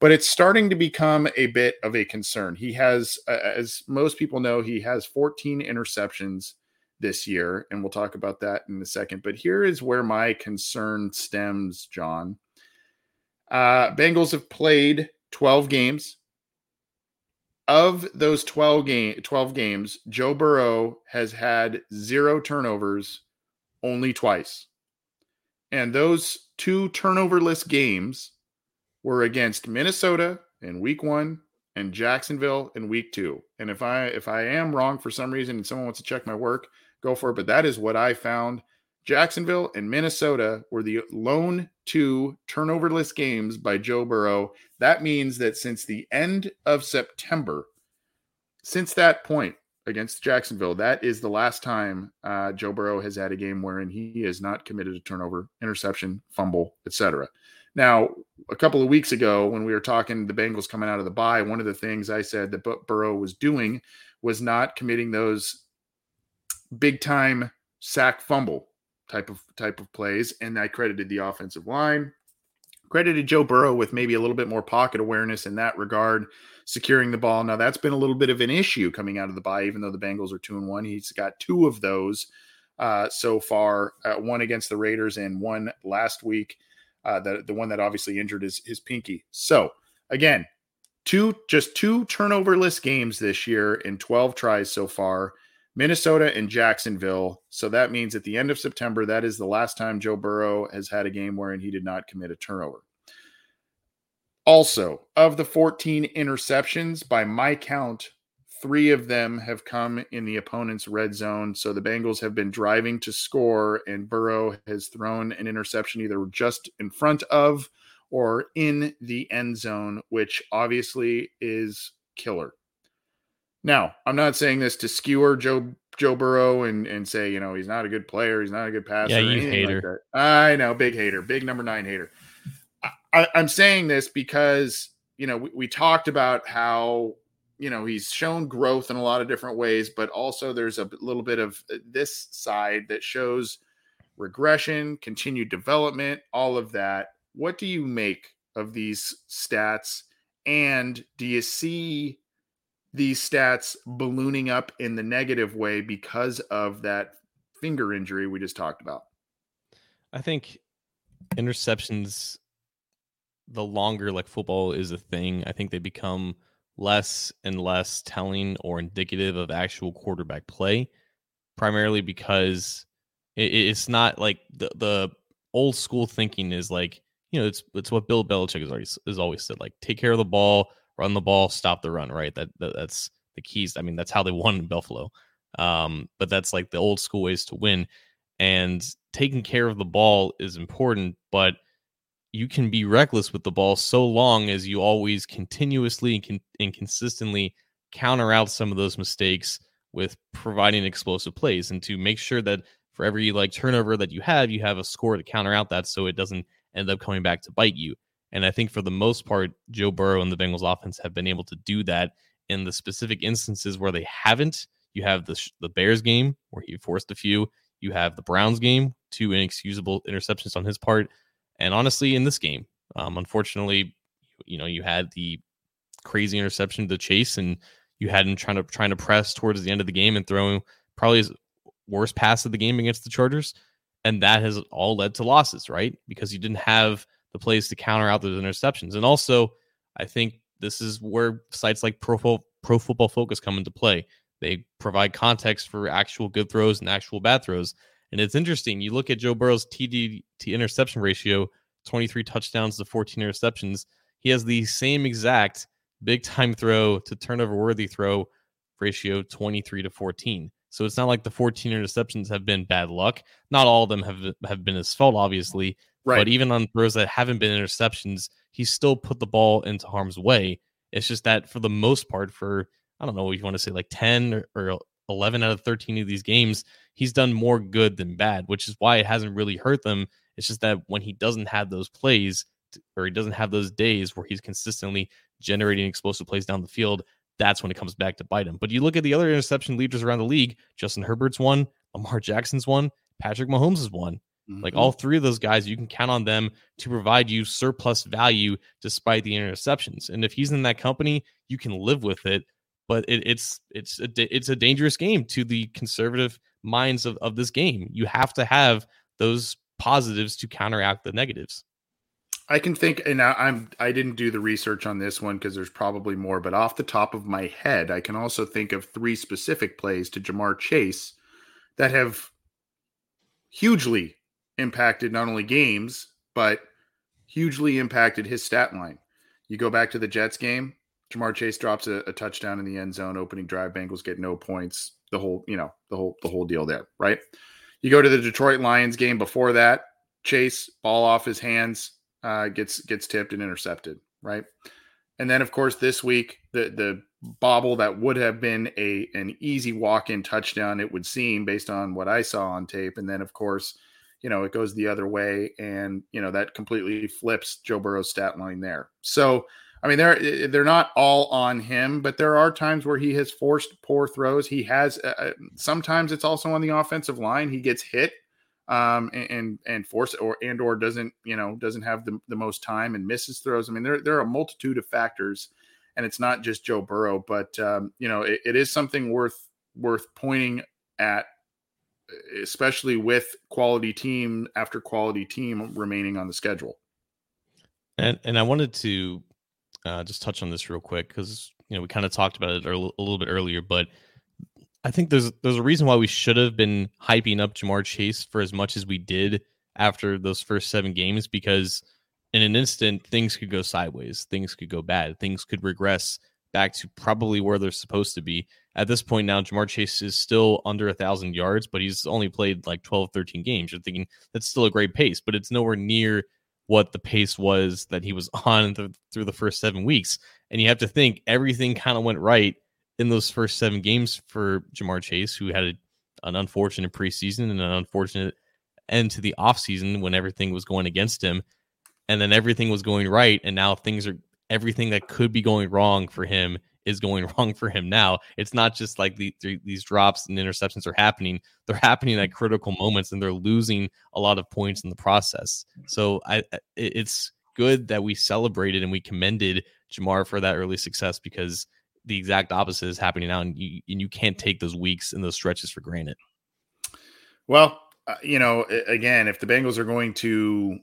But it's starting to become a bit of a concern. He has, as most people know, he has 14 interceptions this year, and we'll talk about that in a second. But here is where my concern stems, John. Uh, Bengals have played 12 games. Of those 12 game 12 games, Joe Burrow has had zero turnovers only twice. And those two turnoverless games were against Minnesota in week 1 and Jacksonville in week 2. And if I if I am wrong for some reason and someone wants to check my work, go for it. But that is what I found. Jacksonville and Minnesota were the lone two turnoverless games by Joe Burrow. That means that since the end of September, since that point, against Jacksonville. That is the last time uh, Joe Burrow has had a game wherein he has not committed a turnover, interception, fumble, etc. Now, a couple of weeks ago, when we were talking the Bengals coming out of the bye, one of the things I said that Burrow was doing was not committing those big time sack fumble type of type of plays, and I credited the offensive line, credited Joe Burrow with maybe a little bit more pocket awareness in that regard, securing the ball. Now that's been a little bit of an issue coming out of the bye, even though the Bengals are two and one. He's got two of those uh, so far, uh, one against the Raiders and one last week. Uh, the the one that obviously injured his his pinky. So again, two just two turnoverless games this year in 12 tries so far. Minnesota and Jacksonville. So that means at the end of September, that is the last time Joe Burrow has had a game wherein he did not commit a turnover. Also, of the 14 interceptions, by my count, three of them have come in the opponent's red zone. So the Bengals have been driving to score, and Burrow has thrown an interception either just in front of or in the end zone, which obviously is killer. Now, I'm not saying this to skewer Joe Joe Burrow and and say you know he's not a good player, he's not a good passer. Yeah, you hater. Like I know, big hater, big number nine hater. I, am saying this because you know we, we talked about how you know he's shown growth in a lot of different ways, but also there's a little bit of uh, this side that shows regression, continued development, all of that. What do you make of these stats? And do you see these stats ballooning up in the negative way because of that finger injury we just talked about. I think interceptions, the longer like football is a thing, I think they become less and less telling or indicative of actual quarterback play, primarily because it, it's not like the, the old school thinking is like, you know, it's it's what Bill Belichick has always has always said, like take care of the ball, run the ball, stop the run, right? That, that that's the keys. I mean, that's how they won in Buffalo. Um, but that's like the old school ways to win. And taking care of the ball is important, but you can be reckless with the ball so long as you always continuously and, con- and consistently counter out some of those mistakes with providing explosive plays and to make sure that for every like turnover that you have, you have a score to counter out that so it doesn't end up coming back to bite you. And I think for the most part, Joe Burrow and the Bengals offense have been able to do that in the specific instances where they haven't. You have the the Bears game where he forced a few. You have the Browns game, two inexcusable interceptions on his part, and honestly, in this game, um, unfortunately, you know, you had the crazy interception to Chase, and you had him trying to trying to press towards the end of the game and throwing probably his worst pass of the game against the Chargers, and that has all led to losses, right? Because you didn't have the plays to counter out those interceptions. And also, I think this is where sites like Pro, Pro Football Focus come into play. They provide context for actual good throws and actual bad throws. And it's interesting. You look at Joe Burrow's TD to interception ratio 23 touchdowns to 14 interceptions. He has the same exact big time throw to turnover worthy throw ratio 23 to 14. So it's not like the 14 interceptions have been bad luck. Not all of them have have been his fault, obviously, Right. But even on throws that haven't been interceptions, he still put the ball into harm's way. It's just that for the most part, for I don't know if you want to say like 10 or 11 out of 13 of these games, he's done more good than bad, which is why it hasn't really hurt them. It's just that when he doesn't have those plays or he doesn't have those days where he's consistently generating explosive plays down the field, that's when it comes back to bite him. But you look at the other interception leaders around the league, Justin Herbert's one, Lamar Jackson's one, Patrick Mahomes one. Mm-hmm. Like all three of those guys, you can count on them to provide you surplus value despite the interceptions. And if he's in that company, you can live with it. But it, it's it's a, it's a dangerous game to the conservative minds of, of this game. You have to have those positives to counteract the negatives. I can think, and I, I'm I didn't do the research on this one because there's probably more, but off the top of my head, I can also think of three specific plays to Ja'Marr Chase that have hugely impacted not only games, but hugely impacted his stat line. You go back to the Jets game, Ja'Marr Chase drops a, a, touchdown in the end zone, opening drive, Bengals get no points. The whole, you know, the whole the whole deal there, right? You go to the Detroit Lions game before that, Chase ball off his hands, uh, gets gets tipped and intercepted, right? And then of course this week the the bobble that would have been a an easy walk-in touchdown it would seem based on what I saw on tape and then of course you know it goes the other way and you know that completely flips Joe Burrow's stat line there. So I mean they're they're not all on him but there are times where he has forced poor throws. He has uh, sometimes it's also on the offensive line. He gets hit um and and, and force or and or doesn't you know doesn't have the, the most time and misses throws. I mean there there are a multitude of factors and it's not just Joe Burrow, but um, you know it, it is something worth worth pointing at, especially with quality team after quality team remaining on the schedule. And and I wanted to uh, just touch on this real quick because you know we kind of talked about it a little bit earlier, but I think there's there's a reason why we should have been hyping up Ja'Marr Chase for as much as we did after those first seven games because in an instant, things could go sideways, things could go bad, things could regress back to probably where they're supposed to be. At this point now, Ja'Marr Chase is still under a thousand yards, but he's only played like 12, 13 games. You're thinking that's still a great pace, but it's nowhere near what the pace was that he was on th- through the first seven weeks. And you have to think everything kind of went right in those first seven games for Ja'Marr Chase, who had a, an unfortunate preseason and an unfortunate end to the offseason when everything was going against him and then everything was going right and now things are everything that could be going wrong for him is going wrong for him now. It's not just like the, these drops and interceptions are happening. They're happening at critical moments and they're losing a lot of points in the process. So i it's good that we celebrated and we commended Ja'Marr for that early success because the exact opposite is happening now and you, and you can't take those weeks and those stretches for granted. Well uh, you know again if the bengals are going to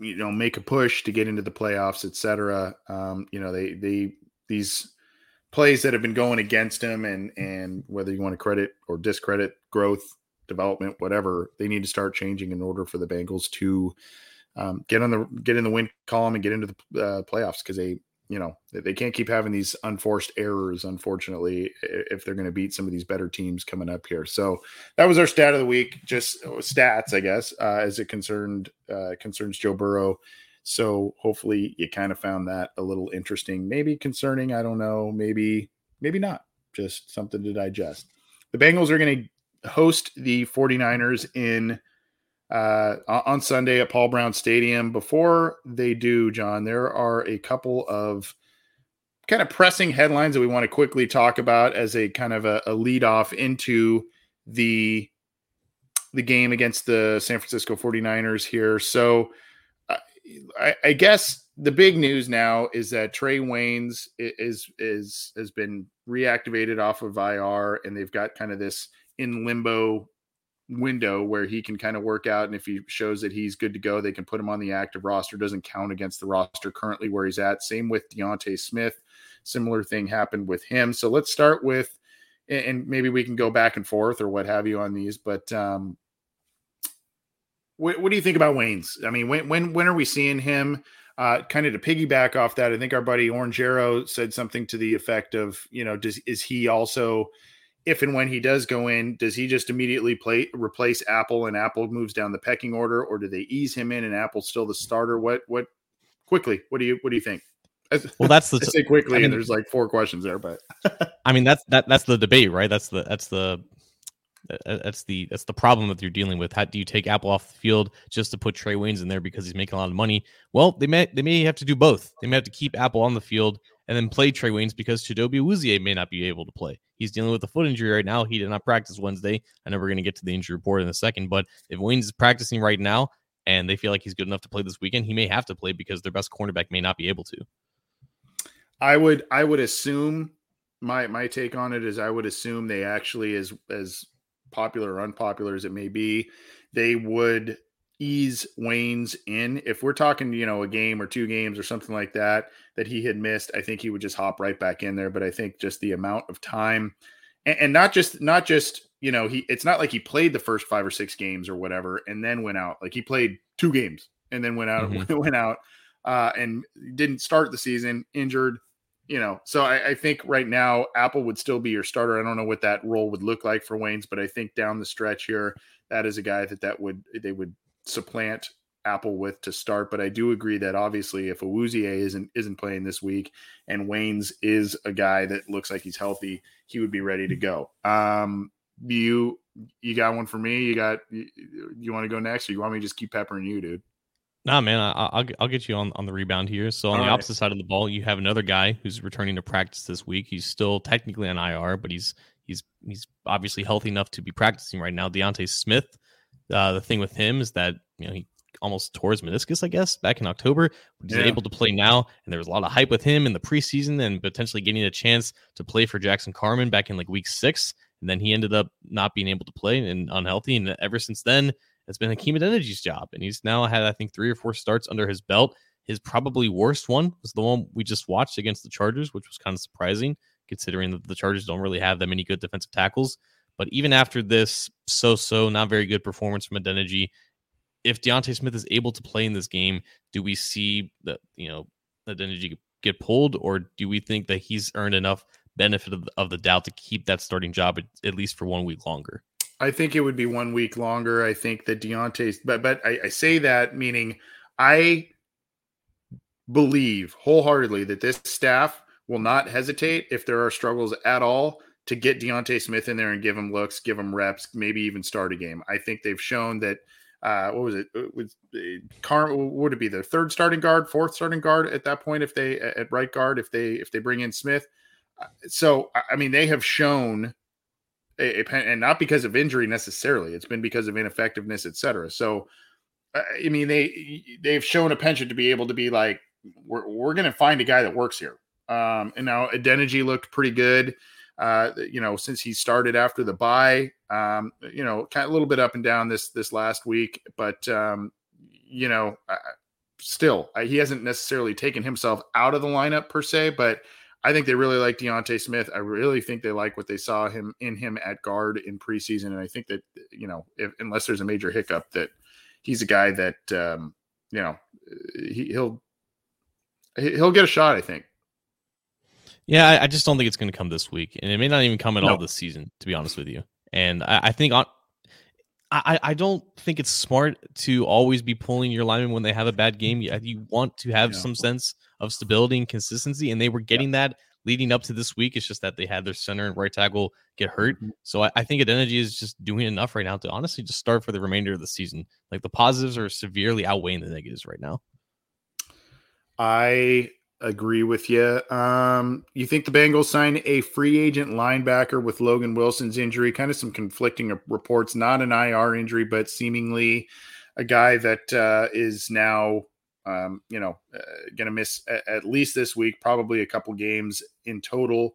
you know make a push to get into the playoffs, etc. Um, you know they they these plays that have been going against him, and and whether you want to credit or discredit growth, development, whatever, they need to start changing in order for the Bengals to um, get on the get in the win column and get into the uh, playoffs because they you know they can't keep having these unforced errors unfortunately if they're going to beat some of these better teams coming up here. So that was our stat of the week just uh, stats i guess uh, as it concerned uh, concerns joe burrow so hopefully you kind of found that a little interesting maybe concerning i don't know maybe maybe not just something to digest the bengals are going to host the 49ers in uh, on Sunday at Paul Brown Stadium. Before they do, John, there are a couple of kind of pressing headlines that we want to quickly talk about as a kind of a, a lead off into the the game against the San Francisco 49ers here. So I, I, guess the big news now is that Trae Waynes is is has been reactivated off of IR and they've got kind of this in limbo window where he can kind of work out. And if he shows that he's good to go, they can put him on the active roster. Doesn't count against the roster currently where he's at. Same with D'Ante Smith. Similar thing happened with him. So let's start with, and maybe we can go back and forth or what have you on these. But um, what, what do you think about Waynes? I mean, when when when are we seeing him? Uh, kind of to piggyback off that, I think our buddy Orangero said something to the effect of, you know, does is he also if and when he does go in, does he just immediately play replace Apple and Apple moves down the pecking order, or do they ease him in and Apple's still the starter? What what quickly? What do you what do you think? Well, that's the I say quickly, I mean, and there's like four questions there, but I mean that's that that's the debate, right? That's the that's the that's the that's the problem that you're dealing with. How do you take Apple off the field just to put Trae Waynes in there because he's making a lot of money? Well, they may they may have to do both. They may have to keep Apple on the field and then play Trae Waynes because Chidobe Awuzie may not be able to play. He's dealing with a foot injury right now. He did not practice Wednesday. I know we're going to get to the injury report in a second, but if Waynes is practicing right now and they feel like he's good enough to play this weekend, he may have to play because their best cornerback may not be able to. I would I would assume my my take on it is I would assume they actually as as popular or unpopular as it may be, they would ease Waynes in. If we're talking, you know, a game or two games or something like that that he had missed, I think he would just hop right back in there. But I think just the amount of time and, and not just not just, you know, he it's not like he played the first five or six games or whatever and then went out. Like he played two games and then went out mm-hmm. went out uh and didn't start the season, injured. You know, so I, I think right now Apple would still be your starter. I don't know what that role would look like for Waynes, but I think down the stretch here, that is a guy that that would they would supplant Apple with to start, but I do agree that obviously if Awuzie isn't isn't playing this week and Waynes is a guy that looks like he's healthy, he would be ready to go. Um, you you got one for me? You got you, you want to go next, or you want me to just keep peppering you, dude? Nah, man, I, will I'll get you on, on the rebound here. So on All the opposite side of the ball, you have another guy who's returning to practice this week. He's still technically on IR, but he's he's he's obviously healthy enough to be practicing right now. D'Ante Smith. Uh, the thing with him is that you know he almost tore his meniscus, I guess, back in October. He's yeah. able to play now, and there was a lot of hype with him in the preseason and potentially getting a chance to play for Jackson Carman back in like week six. And then he ended up not being able to play and unhealthy. And ever since then, it's been Hakeem Adeniji job. And he's now had, I think, three or four starts under his belt. His probably worst one was the one we just watched against the Chargers, which was kind of surprising considering that the Chargers don't really have that many good defensive tackles. But even after this so so, not very good performance from Adeniji, if D'Ante Smith is able to play in this game, do we see that, you know, Adeniji get pulled, or do we think that he's earned enough benefit of, of the doubt to keep that starting job at, at, least for one week longer? I think it would be one week longer. I think that D'Ante's, but but I, I say that meaning I believe wholeheartedly that this staff will not hesitate if there are struggles at all to get D'Ante Smith in there and give him looks, give him reps, maybe even start a game. I think they've shown that. Uh, what was it? it was uh, Car- would it be the third starting guard, fourth starting guard at that point if they at right guard if they if they bring in Smith? Uh, so I mean they have shown a, a, and not because of injury necessarily. It's been because of ineffectiveness, etc. So uh, I mean they they've shown a penchant to be able to be like we're we're going to find a guy that works here. Um, and now Adeniji looked pretty good. Uh, you know, since he started after the bye, um, you know, kind of a little bit up and down this this last week, but um, you know, uh, still he hasn't necessarily taken himself out of the lineup per se, but I think they really like D'Ante Smith. I really think they like what they saw him in him at guard in preseason, and I think that you know, if, unless there's a major hiccup, that he's a guy that um, you know he, he'll he'll get a shot. I think. Yeah, I, I just don't think it's going to come this week, and it may not even come at no. all this season, to be honest with you. And I, I think on, I, I don't think it's smart to always be pulling your linemen when they have a bad game. You, you want to have yeah. some sense of stability and consistency, and they were getting yeah. that leading up to this week. It's just that they had their center and right tackle get hurt. Mm-hmm. So I, I think Adeniji is just doing enough right now to honestly just start for the remainder of the season. Like the positives are severely outweighing the negatives right now. I agree with you. Um, you think the Bengals sign a free agent linebacker with Logan Wilson's injury? Kind of some conflicting reports. Not an IR injury, but seemingly a guy that uh, is now, um, you know, uh, going to miss a- at least this week, probably a couple games in total.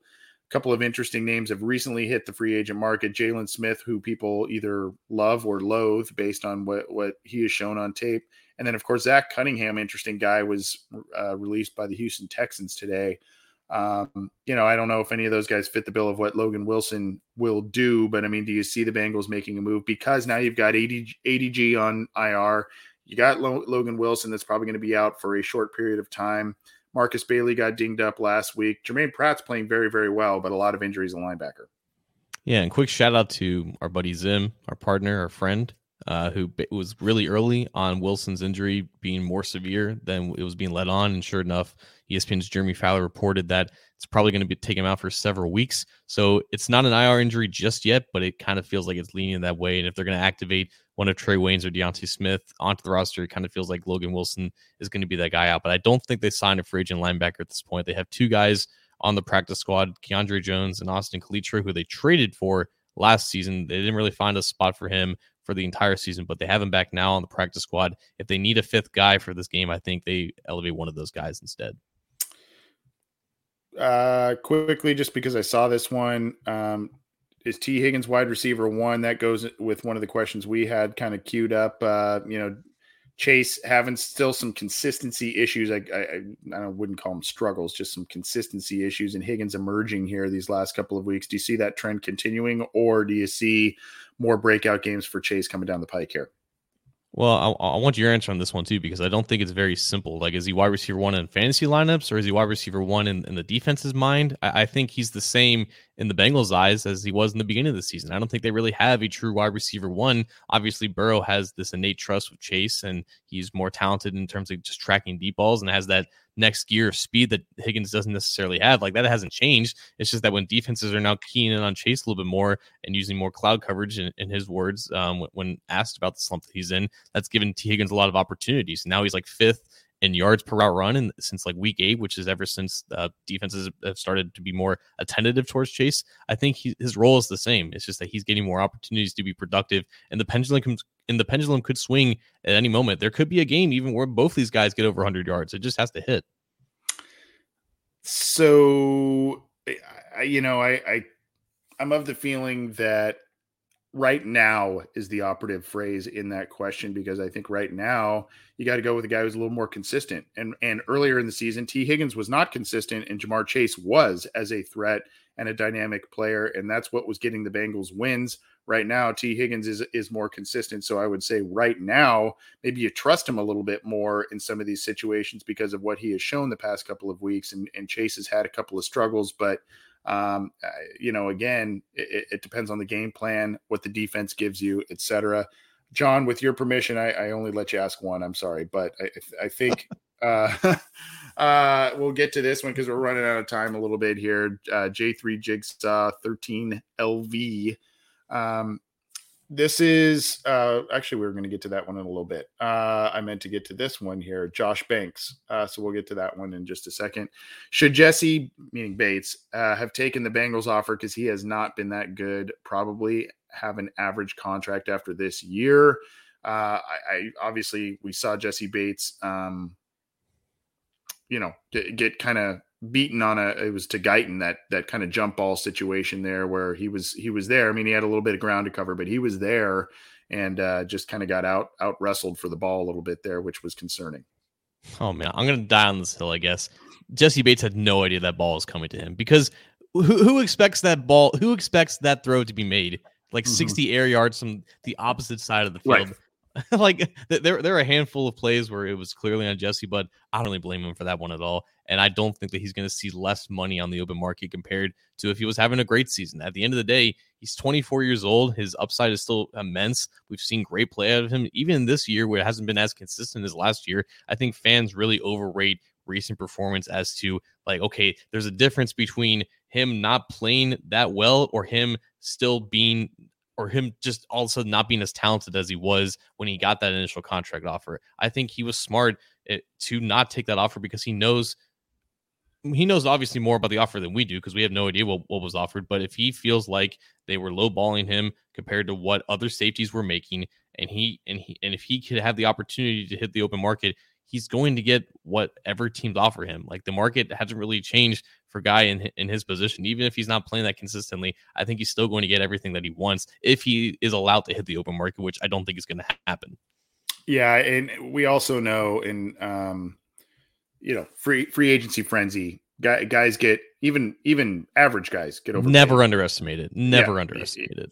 A couple of interesting names have recently hit the free agent market. Jaylon Smith, who people either love or loathe based on what what he has shown on tape and then, of course, Zach Cunningham, interesting guy, was uh, released by the Houston Texans today. Um, you know, I don't know if any of those guys fit the bill of what Logan Wilson will do, but I mean, do you see the Bengals making a move because now you've got ADG on IR? You got Logan Wilson that's probably going to be out for a short period of time. Markus Bailey got dinged up last week. Germaine Pratt's playing very, very well, but a lot of injuries in linebacker. Yeah, and quick shout out to our buddy Zim, our partner, our friend uh, who was really early on Wilson's injury being more severe than it was being led on. And sure enough, ESPN's Jeremy Fowler reported that it's probably going to be taking him out for several weeks. So it's not an IR injury just yet, but it kind of feels like it's leaning that way. And if they're going to activate one of Trae Waynes or D'Ante Smith onto the roster, it kind of feels like Logan Wilson is going to be that guy out. But I don't think they signed a free agent linebacker at this point. They have two guys on the practice squad, Keandre Jones and Austin Calitro, who they traded for last season. They didn't really find a spot for him for the entire season, but they have him back now on the practice squad. If they need a fifth guy for this game, I think they elevate one of those guys instead. Uh, quickly, just because I saw this one, um, is Tee Higgins wide receiver one? That goes with one of the questions we had kind of queued up. Uh, you know, Chase having still some consistency issues. I, I, I wouldn't call them struggles, just some consistency issues. And Higgins emerging here these last couple of weeks. Do you see that trend continuing, or do you see more breakout games for Chase coming down the pike here? Well, I, I, want your answer on this one too because I don't think it's very simple. Like, is he wide receiver one in fantasy lineups or is he wide receiver one in, in the defense's mind? I, I, think he's the same in the Bengals' eyes as he was in the beginning of the season. I don't think they really have a true wide receiver one. Obviously, Burrow has this innate trust with Chase, and he's more talented in terms of just tracking deep balls and has that next gear of speed that Higgins doesn't necessarily have. Like that hasn't changed. It's just that when defenses are now keying in on Chase a little bit more and using more cloud coverage, in, in his words, um, when asked about the slump that he's in, that's given Tee Higgins a lot of opportunities. Now he's like fifth in yards per route run and since like week eight, which is ever since uh, defenses have started to be more attentive towards Chase. I think he, his role is the same. It's just that he's getting more opportunities to be productive, and the pendulum comes. And the pendulum could swing at any moment. There could be a game even where both these guys get over 100 yards. It just has to hit. So, you know, I, I I'm of the feeling that right now is the operative phrase in that question because I think right now you got to go with a guy who's a little more consistent. And and earlier in the season, Tee Higgins was not consistent, and Ja'Marr Chase was as a threat and a dynamic player, and that's what was getting the Bengals wins. Right now, Tee Higgins is is more consistent, so I would say right now maybe you trust him a little bit more in some of these situations because of what he has shown the past couple of weeks. And, and Chase has had a couple of struggles, but um, you know, again, it, it, depends on the game plan, what the defense gives you, etc. John, with your permission, I, I, only let you ask one. I'm sorry, but I, I think uh, uh, we'll get to this one because we're running out of time a little bit here. Uh, J3 Jigsaw 13 LV. Um, this is uh, actually we are going to get to that one in a little bit. Uh, I meant to get to this one here, Josh Banks. Uh, so we'll get to that one in just a second. Should Jessie, meaning Bates, uh, have taken the Bengals offer because he has not been that good? Probably have an average contract after this year. Uh, I, I, obviously we saw Jessie Bates, um, you know, get, get kind of beaten on a it was to Guyton that that kind of jump ball situation there where he was he was there. I mean, he had a little bit of ground to cover, but he was there and uh, just kind of got out out wrestled for the ball a little bit there, which was concerning. Oh man, I'm gonna die on this hill, I guess. Jessie Bates had no idea that ball was coming to him because who, who expects that ball? Who expects that throw to be made like mm-hmm. 60 air yards from the opposite side of the field? Right. like there, there are a handful of plays where it was clearly on Jessie, but I don't really blame him for that one at all. And I don't think that he's going to see less money on the open market compared to if he was having a great season. At the end of the day, he's 24 years old. His upside is still immense. We've seen great play out of him, even this year where it hasn't been as consistent as last year. I think fans really overrate recent performance as to like, okay, there's a difference between him not playing that well or him still being or him just all of a sudden not being as talented as he was when he got that initial contract offer. I think he was smart eh, to not take that offer because he knows he knows obviously more about the offer than we do because we have no idea what, what was offered. But if he feels like they were lowballing him compared to what other safeties were making, and he and he and if he could have the opportunity to hit the open market, he's going to get whatever teams offer him. Like the market hasn't really changed for guy in in his position, even if he's not playing that consistently. I think he's still going to get everything that he wants if he is allowed to hit the open market, which I don't think is going to happen. Yeah, and we also know in um, you know free free agency frenzy, guys get even even average guys get over. Never underestimated. Never yeah, underestimated.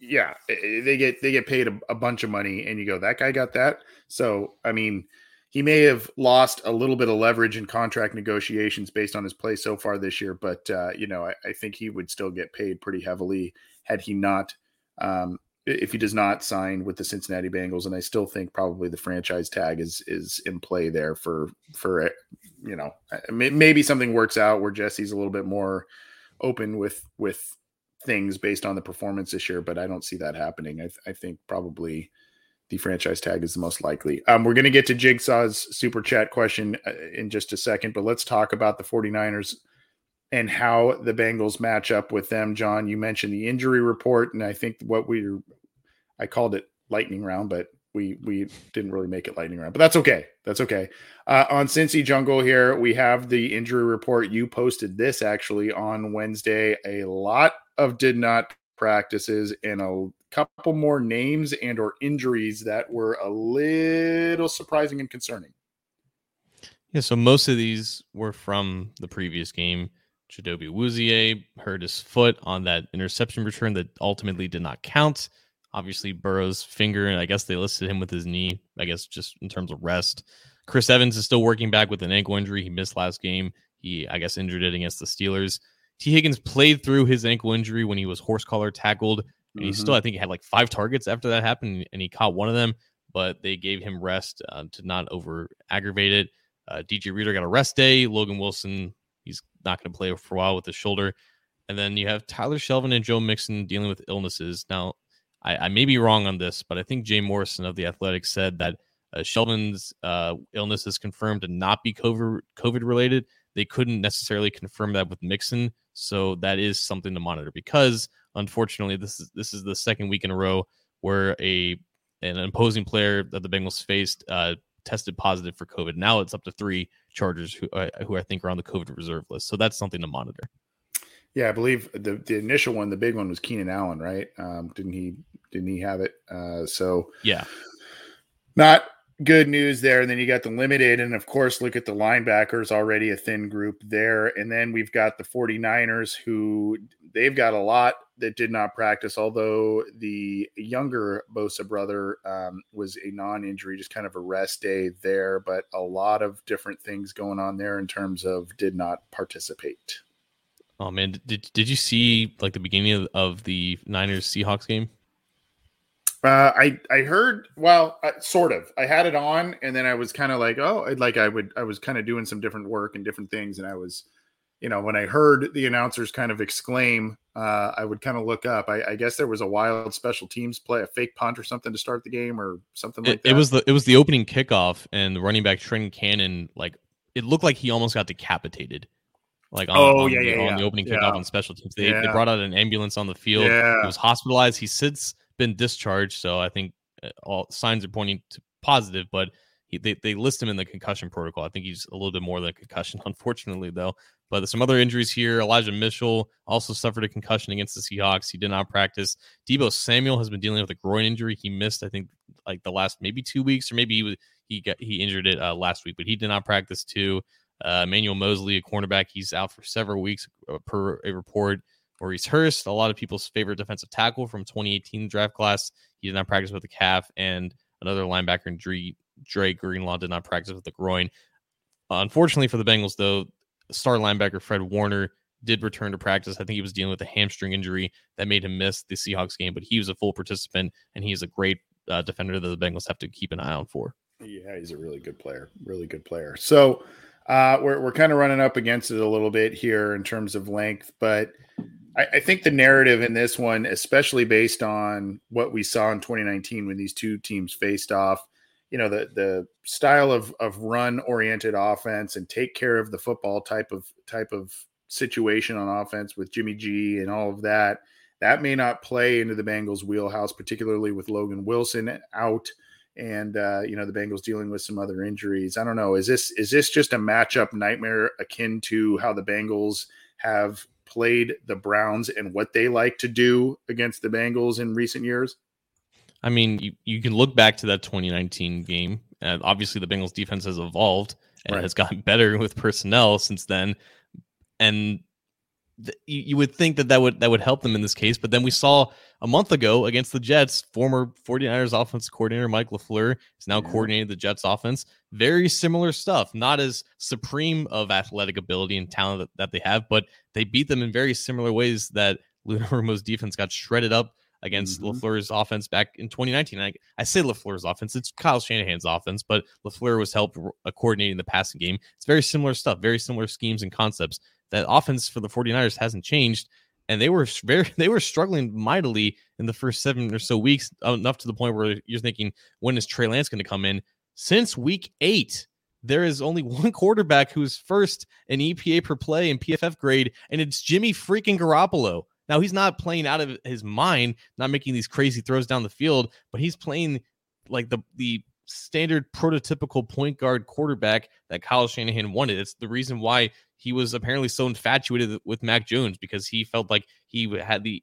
Yeah, they get they get paid a, a bunch of money, and you go that guy got that. So I mean he may have lost a little bit of leverage in contract negotiations based on his play so far this year, but uh, you know, I, I, think he would still get paid pretty heavily had he not, um, if he does not sign with the Cincinnati Bengals. And I still think probably the franchise tag is is in play there for for eh, you know uh, maybe something works out where Jessie's a little bit more open with with things based on the performance this year, but I don't see that happening. I, th- I think probably the franchise tag is the most likely. Um, we're going to get to Jigsaw's super chat question uh, in just a second, but let's talk about the 49ers and how the Bengals match up with them. John, you mentioned the injury report, and I think what we I called it lightning round, but we we didn't really make it lightning round, but that's okay. That's okay. Uh, on Cincy Jungle here, we have the injury report. You posted this actually on Wednesday. A lot of did not practices and a couple more names and or injuries that were a little surprising and concerning. Yeah, so most of these were from the previous game. Chidobe Awuzie hurt his foot on that interception return that ultimately did not count. Obviously, Burrow's finger, and I guess they listed him with his knee. I guess just in terms of rest. Chris Evans is still working back with an ankle injury. He missed last game. He, I guess, injured it against the Steelers. Tee Higgins played through his ankle injury when he was horse collar tackled, and mm-hmm. he still, I think, he had like five targets after that happened, and he caught one of them. But they gave him rest uh, to not over aggravate it. Uh, DJ Reader got a rest day. Logan Wilson, he's not going to play for a while with his shoulder. And then you have Tyler Shelvin and Joe Mixon dealing with illnesses. Now, I, I may be wrong on this, but I think Jay Morrison of the Athletics said that uh, Shelvin's uh, illness is confirmed to not be COVID COVID related. They couldn't necessarily confirm that with Mixon, so that is something to monitor because unfortunately, this is this is the second week in a row where a an opposing player that the Bengals faced uh, tested positive for COVID. Now it's up to three Chargers who uh, who I think are on the COVID reserve list. So that's something to monitor. Yeah, I believe the the initial one, the big one, was Keenan Allen, right? Um, didn't he? Didn't he have it? Uh, so yeah, not good news there. And then you got the limited. And of course, look at the linebackers, already a thin group there. And then we've got the 49ers who they've got a lot that did not practice, although the younger Bosa brother um, was a non injury, just kind of a rest day there. But a lot of different things going on there in terms of did not participate. Oh man, did did you see like the beginning of, of the Niners Seahawks game? Uh, I I heard well, uh, sort of. I had it on, and then I was kind of like, oh, I'd, like I would, I was kind of doing some different work and different things, and I was, you know, when I heard the announcers kind of exclaim, uh, I would kind of look up. I, I, guess there was a wild special teams play, a fake punt or something to start the game, or something like it, that. It was the it was the opening kickoff, and the running back Trenton Cannon, like it looked like he almost got decapitated like on, oh, on, yeah, yeah, on yeah. the opening kickoff yeah. on special teams. They, they brought out an ambulance on the field. He was hospitalized. He sits been discharged, so I think uh, all signs are pointing to positive. But he, they they list him in the concussion protocol. I think he's a little bit more than a concussion, unfortunately, though. But some other injuries here. Elijah Mitchell also suffered a concussion against the Seahawks. He did not practice. Deebo Samuel has been dealing with a groin injury. He missed, I think, like the last maybe two weeks, or maybe he was he got he injured it uh, last week, but he did not practice too. Uh, Emmanuel Moseley, a cornerback, he's out for several weeks uh, per a report. Maurice Hurst, a lot of people's favorite defensive tackle from 2018 draft class, he did not practice with the calf, and another linebacker, Dre, Dre Greenlaw, did not practice with the groin. Unfortunately for the Bengals, though, star linebacker Fred Warner did return to practice. I think he was dealing with a hamstring injury that made him miss the Seahawks game, but he was a full participant, and he's a great uh, defender that the Bengals have to keep an eye on for. Yeah, he's a really good player. Really good player. So, uh, we're we're kind of running up against it a little bit here in terms of length, but I, I, think the narrative in this one, especially based on what we saw in 2019 when these two teams faced off, you know, the the style of of run oriented offense and take care of the football type of type of situation on offense with Jimmy G and all of that, that may not play into the Bengals wheelhouse, particularly with Logan Wilson out and uh, you know the Bengals dealing with some other injuries. I don't know. Is this is this just a matchup nightmare akin to how the Bengals have played the Browns and what they like to do against the Bengals in recent years? I mean, you, you can look back to that 2019 game. And obviously, the Bengals defense has evolved and right. has gotten better with personnel since then. And you, you would think that that would that would help them in this case. But then we saw a month ago against the Jets, former 49ers offense coordinator Mike LaFleur is now yeah. coordinating the Jets offense. Very similar stuff, not as supreme of athletic ability and talent that, that they have, but they beat them in very similar ways that Lou Anarumo's defense got shredded up against mm-hmm. LaFleur's offense back in 2019. I, I, say LaFleur's offense, it's Kyle Shanahan's offense, but LaFleur was helped uh, coordinating the passing game. It's very similar stuff, very similar schemes and concepts that offense for the 49ers hasn't changed and they were very they were struggling mightily in the first seven or so weeks uh, enough to the point where you're thinking when is Trey Lance going to come in since week 8 there is only one quarterback who's first in EPA per play and PFF grade and it's Jimmy freaking Garoppolo now he's not playing out of his mind not making these crazy throws down the field but he's playing like the the standard prototypical point guard quarterback that Kyle Shanahan wanted. It's the reason why he was apparently so infatuated with Mac Jones because he felt like he had the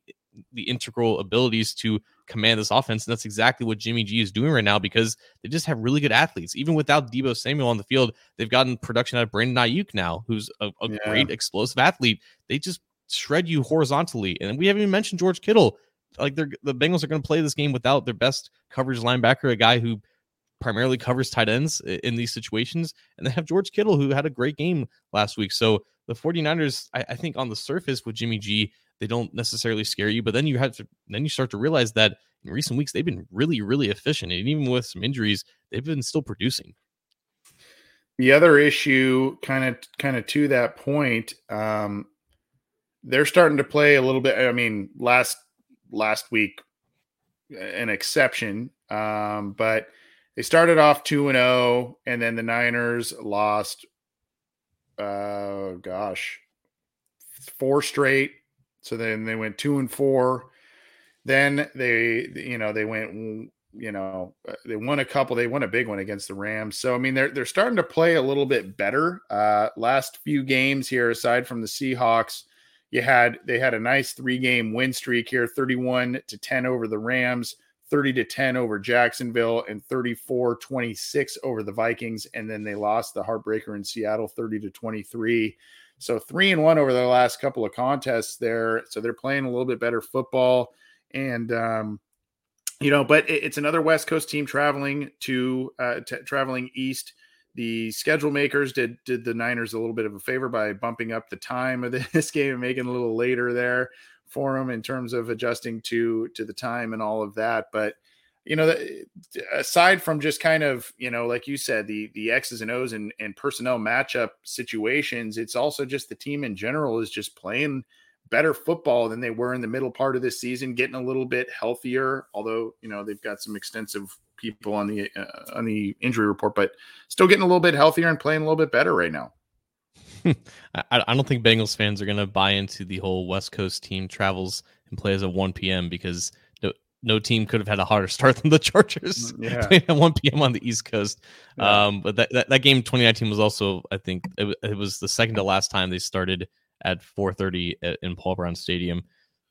the integral abilities to command this offense. And that's exactly what Jimmy G is doing right now because they just have really good athletes. Even without Deebo Samuel on the field, they've gotten production out of Brandon Aiyuk now, who's a, a yeah. great explosive athlete. They just shred you horizontally. And we haven't even mentioned George Kittle like they're the Bengals are going to play this game without their best coverage linebacker, a guy who primarily covers tight ends in these situations. And they have George Kittle, who had a great game last week. So the 49ers, I, I think on the surface with Jimmy G, they don't necessarily scare you. But then you have to then you start to realize that in recent weeks they've been really, really efficient. And even with some injuries, they've been still producing. The other issue, kind of kind of to that point, um, they're starting to play a little bit. I mean, last last week, an exception, um, but they started off 2 and 0 and then the Niners lost uh gosh, four straight. So then they went 2 and 4. Then they you know, they went you know, uh, they won a couple. They won a big one against the Rams. So I mean, they're they're starting to play a little bit better. Uh last few games here aside from the Seahawks, you had they had a nice three game win streak here 31 to 10 over the Rams, 30 to 10 over Jacksonville and 34 26 over the Vikings and then they lost the heartbreaker in Seattle 30 to 23 so 3 and 1 over the last couple of contests there. So they're playing a little bit better football. And um you know but it's another west coast team traveling to uh t- traveling east. The schedule makers did did the Niners a little bit of a favor by bumping up the time of this game and making a little later there for them in terms of adjusting to to the time and all of that. But you know, aside from just kind of you know, like you said, the the X's and O's and, and personnel matchup situations, it's also just the team in general is just playing better football than they were in the middle part of this season, getting a little bit healthier. Although you know they've got some extensive people on the uh, on the injury report, but still getting a little bit healthier and playing a little bit better right now. I, I don't think Bengals fans are going to buy into the whole West Coast team travels and plays at 1 p.m. because no, no team could have had a harder start than the Chargers mm, yeah. at 1 p.m. on the East Coast. Yeah. Um, but that, that, that, game 2019 was also, I think, it, it, was the second to last time they started at 4:30 in Paul Brown Stadium.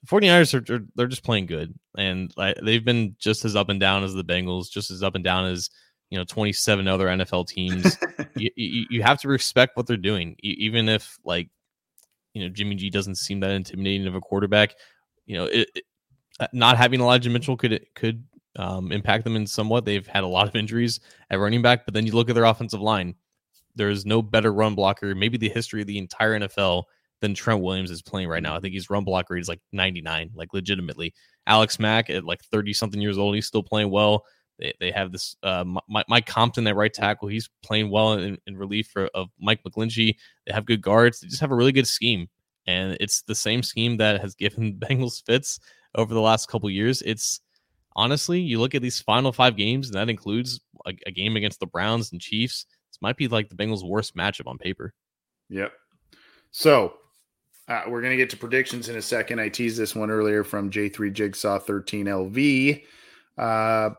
The 49ers are, are they're just playing good, and they've been just as up and down as the Bengals, just as up and down as you know 27 other NFL teams. you, you, you, have to respect what they're doing, even if like you know Jimmy G doesn't seem that intimidating of a quarterback. You know, it, it, uh, not having Elijah Mitchell could could um, impact them in somewhat. They've had a lot of injuries at running back, but then you look at their offensive line. There's no better run blocker, maybe the history of the entire NFL, than Trent Williams is playing right now. I think he's run block rate is like 99, like legitimately. Alex Mack at like 30 something years old, he's still playing well. They, they have this uh, Mike Compton, that right tackle. He's playing well in, in relief for, of Mike McGlinchey. They have good guards. They just have a really good scheme, and it's the same scheme that has given Bengals fits over the last couple years. It's honestly, you look at these final five games, and that includes a, a game against the Browns and Chiefs. This might be like the Bengals' worst matchup on paper. Yep. So uh, we're going to get to predictions in a second. I teased this one earlier from J3 Jigsaw 13 LV. Uh,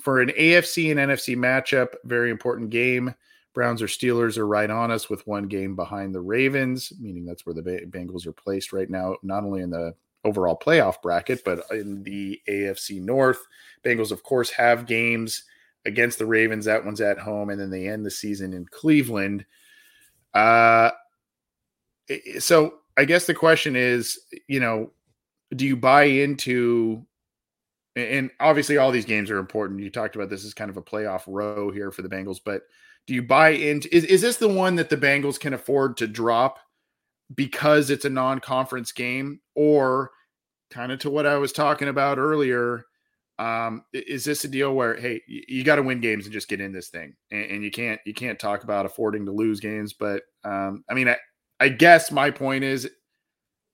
for an AFC and NFC matchup, very important game. Browns or Steelers are right on us with one game behind the Ravens, meaning that's where the Bengals are placed right now, not only in the overall playoff bracket, but in the AFC North. Bengals, of course, have games against the Ravens. That one's at home, and then they end the season in Cleveland. Uh, so I guess the question is, you know, do you buy into and obviously all these games are important. You talked about this as kind of a playoff row here for the Bengals, but do you buy into is, is this the one that the Bengals can afford to drop because it's a non-conference game or kind of to what I was talking about earlier um, is this a deal where hey you, you got to win games and just get in this thing and, and, you can't you can't talk about affording to lose games but um, I mean I, I guess my point is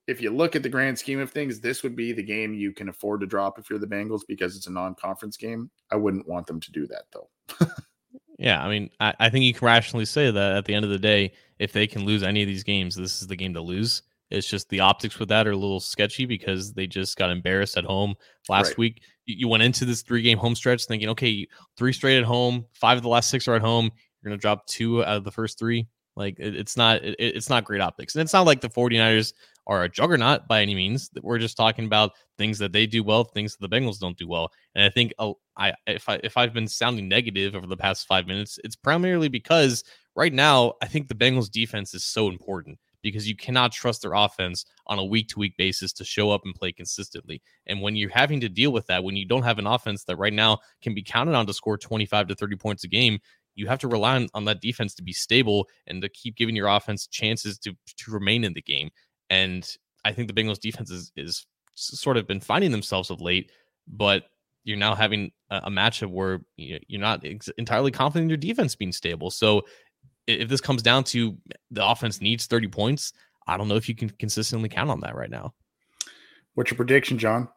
if you look at the grand scheme of things, this would be the game you can afford to drop if you're the Bengals because it's a non-conference game. I wouldn't want them to do that though. yeah, I mean, I, I, think you can rationally say that at the end of the day, if they can lose any of these games, this is the game to lose. It's just the optics with that are a little sketchy because they just got embarrassed at home last right. week. You, went into this three-game home stretch thinking, okay, three straight at home, five of the last six are at home. You're going to drop two out of the first three. Like it, it's not it, it's not great optics. And it's not like the 49ers are a juggernaut by any means. We're just talking about things that they do well, things that the Bengals don't do well. And I think I if I if I've been sounding negative over the past five minutes, it's primarily because right now I think the Bengals defense is so important because you cannot trust their offense on a week to week basis to show up and play consistently. And when you're having to deal with that, when you don't have an offense that right now can be counted on to score 25 to 30 points a game, you have to rely on, on that defense to be stable and to keep giving your offense chances to to remain in the game. And I think the Bengals defense is, is sort of been finding themselves of late, but you're now having a, a matchup where you're not ex- entirely confident in your defense being stable. So if this comes down to the offense needs 30 points, I don't know if you can consistently count on that right now. What's your prediction, John?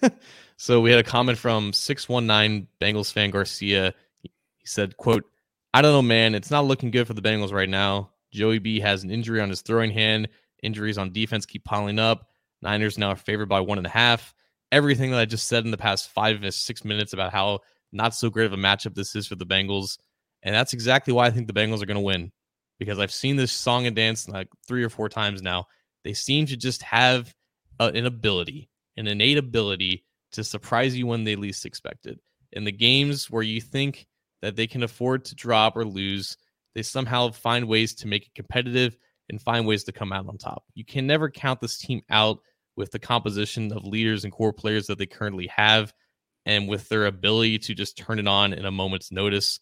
so we had a comment from 619 Bengals fan Garcia. He said, quote, I don't know, man. It's not looking good for the Bengals right now. Joey B has an injury on his throwing hand. Injuries on defense keep piling up. Niners now are favored by one and a half. Everything that I just said in the past five to six minutes about how not so great of a matchup this is for the Bengals and that's exactly why I think the Bengals are going to win because I've seen this song and dance like three or four times now. They seem to just have an ability, an innate ability to surprise you when they least expect it. In the games where you think that they can afford to drop or lose, they somehow find ways to make it competitive and find ways to come out on top. You can never count this team out with the composition of leaders and core players that they currently have and with their ability to just turn it on in a moment's notice.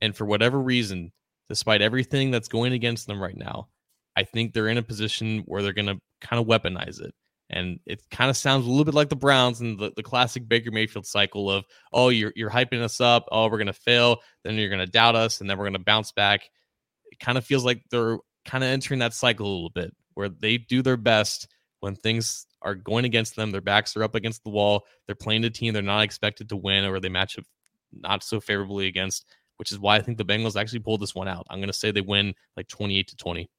And for whatever reason, despite everything that's going against them right now, I think they're in a position where they're going to kind of weaponize it. And it kind of sounds a little bit like the Browns and the, the classic Baker Mayfield cycle of, oh, you're, you're hyping us up. Oh, we're going to fail. Then you're going to doubt us. And then we're going to bounce back. It kind of feels like they're kind of entering that cycle a little bit where they do their best when things are going against them. Their backs are up against the wall. They're playing a team they're not expected to win or they match up not so favorably against which is why I think the Bengals actually pulled this one out. I'm going to say they win like 28 to 20.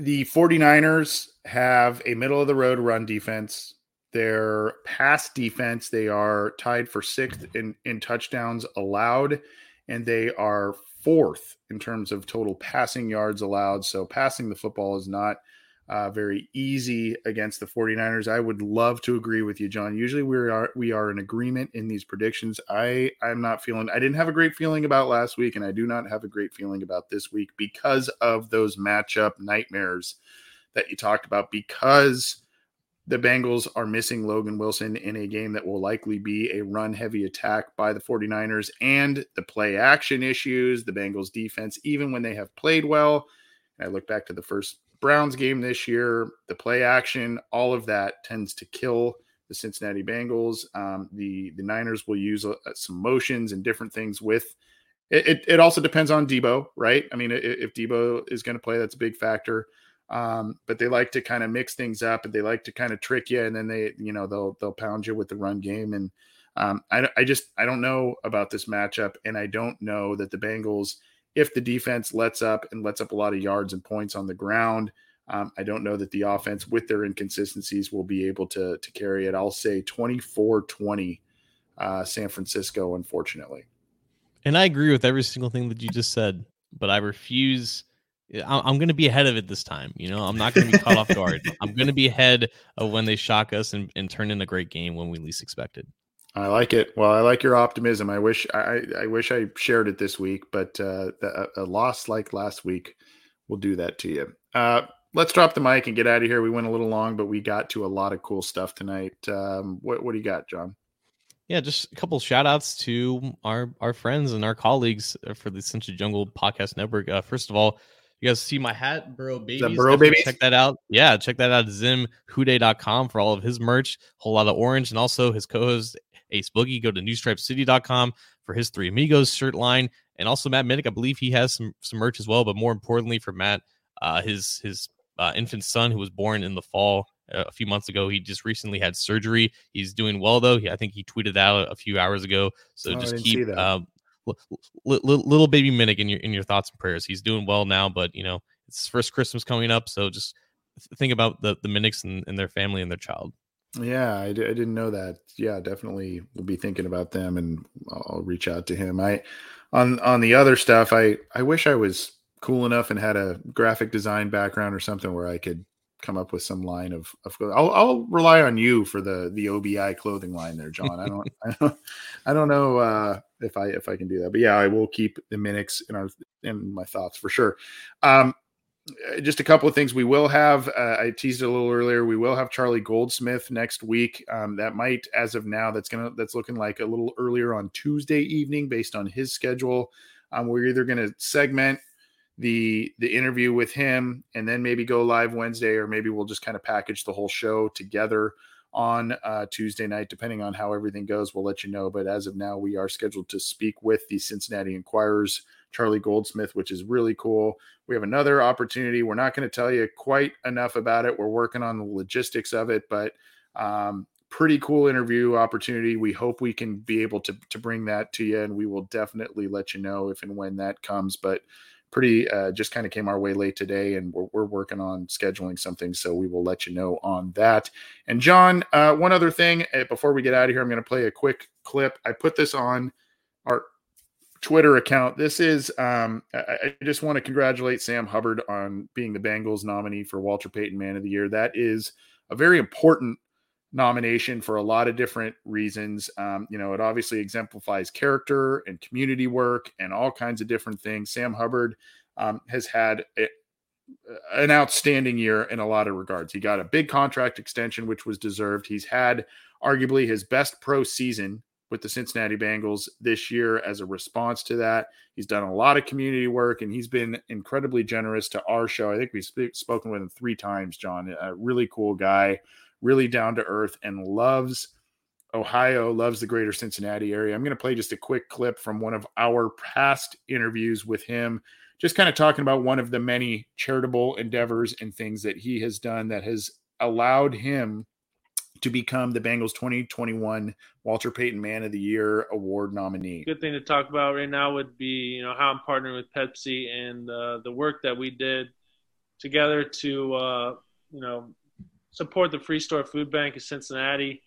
The 49ers have a middle of the road run defense. Their pass defense, they are tied for sixth in, in touchdowns allowed, and they are fourth in terms of total passing yards allowed. So passing the football is not uh, very easy against the 49ers. I would love to agree with you, John. Usually we are we are in agreement in these predictions. I I'm not feeling I didn't have a great feeling about last week, and I do not have a great feeling about this week because of those matchup nightmares that you talked about, because the Bengals are missing Logan Wilson in a game that will likely be a run heavy attack by the 49ers and the play action issues, the Bengals defense, even when they have played well. I look back to the first Browns game this year, the play action, all of that tends to kill the Cincinnati Bengals. Um, the the Niners will use uh, some motions and different things with. It, it, it also depends on Deebo, right? I mean, if Deebo is going to play, that's a big factor. Um, but they like to kind of mix things up, and they like to kind of trick you, and then they, you know, they'll they'll pound you with the run game. And um, I, I just I don't know about this matchup, and I don't know that the Bengals if the defense lets up and lets up a lot of yards and points on the ground. Um, I don't know that the offense, with their inconsistencies, will be able to, to carry it. I'll say 24 20 uh, San Francisco, unfortunately. And I agree with every single thing that you just said, but I refuse. I'm going to be ahead of it this time. You know, I'm not going to be caught off guard. I'm going to be ahead of when they shock us and, and turn in a great game when we least expected. I like it. Well, I like your optimism. I wish I, I wish I shared it this week, but uh, a, loss like last week will do that to you. Uh, let's drop the mic and get out of here. We went a little long, but we got to a lot of cool stuff tonight. Um, what what do you got, John? Yeah, just a couple shout outs to our our friends and our colleagues uh, for the Cincy Jungle Podcast Network. Uh, first of all, you guys see my hat, Burrow Babies. Burrow Babies? Check that out. Yeah, check that out at zimhude.com for all of his merch, whole lot of orange, and also his co-host Ace Boogie. Go to newstripecity.com for his Three Amigos shirt line. And also Matt Minnick, I believe he has some, some merch as well. But more importantly for Matt, uh, his his uh, infant son who was born in the fall uh, a few months ago. He just recently had surgery. He's doing well though. He, I think he tweeted out a few hours ago. So oh, just keep l- l- little baby Minnick in your in your thoughts and prayers. He's doing well now, but you know it's his first Christmas coming up, so just think about the the Minnicks and, and their family and their child. Yeah, I d- I didn't know that. Yeah, definitely will be thinking about them, and I'll reach out to him. I on on the other stuff. I I wish I was cool enough and had a graphic design background or something where I could come up with some line of, of I'll, I'll rely on you for the the OBI clothing line there, John. I don't I don't I don't know uh, if I if I can do that. But yeah, I will keep the Minnicks in our in my thoughts for sure. Um, just a couple of things we will have. Uh, I teased it a little earlier. We will have Charlie Goldsmith next week. Um, that might, as of now, that's gonna that's looking like a little earlier on Tuesday evening based on his schedule. Um, we're either to segment the the interview with him and then maybe go live Wednesday, or maybe we'll just kind of package the whole show together on uh, Tuesday night, depending on how everything goes. We'll let you know. But as of now, we are scheduled to speak with the Cincinnati Enquirers, Charlie Goldsmith, which is really cool. We have another opportunity. We're not going to tell you quite enough about it. We're working on the logistics of it, but um, pretty cool interview opportunity. We hope we can be able to to bring that to you, and we will definitely let you know if and when that comes. But pretty uh, just kind of came our way late today, and we're, we're working on scheduling something, so we will let you know on that. And John, uh, one other thing uh, before we get out of here, I'm going to play a quick clip. I put this on Twitter account. This is um, I, I just want to congratulate Sam Hubbard on being the Bengals nominee for Walter Payton Man of the Year. That is a very important nomination for a lot of different reasons. Um, you know, it obviously exemplifies character and community work and all kinds of different things. Sam Hubbard um, has had a, an outstanding year in a lot of regards. He got a big contract extension, which was deserved. He's had arguably his best pro season with the Cincinnati Bengals this year as a response to that. He's done a lot of community work and he's been incredibly generous to our show. I think we've sp- spoken with him three times, John. A really cool guy really down to earth and loves Ohio, loves the greater Cincinnati area. I'm going to play just a quick clip from one of our past interviews with him, just kind of talking about one of the many charitable endeavors and things that he has done that has allowed him to become the Bengals 2021 Walter Payton Man of the Year award nominee. Good thing to talk about right now would be, you know, how I'm partnering with Pepsi and uh, the work that we did together to, uh, you know, support the Free Store Food Bank of Cincinnati.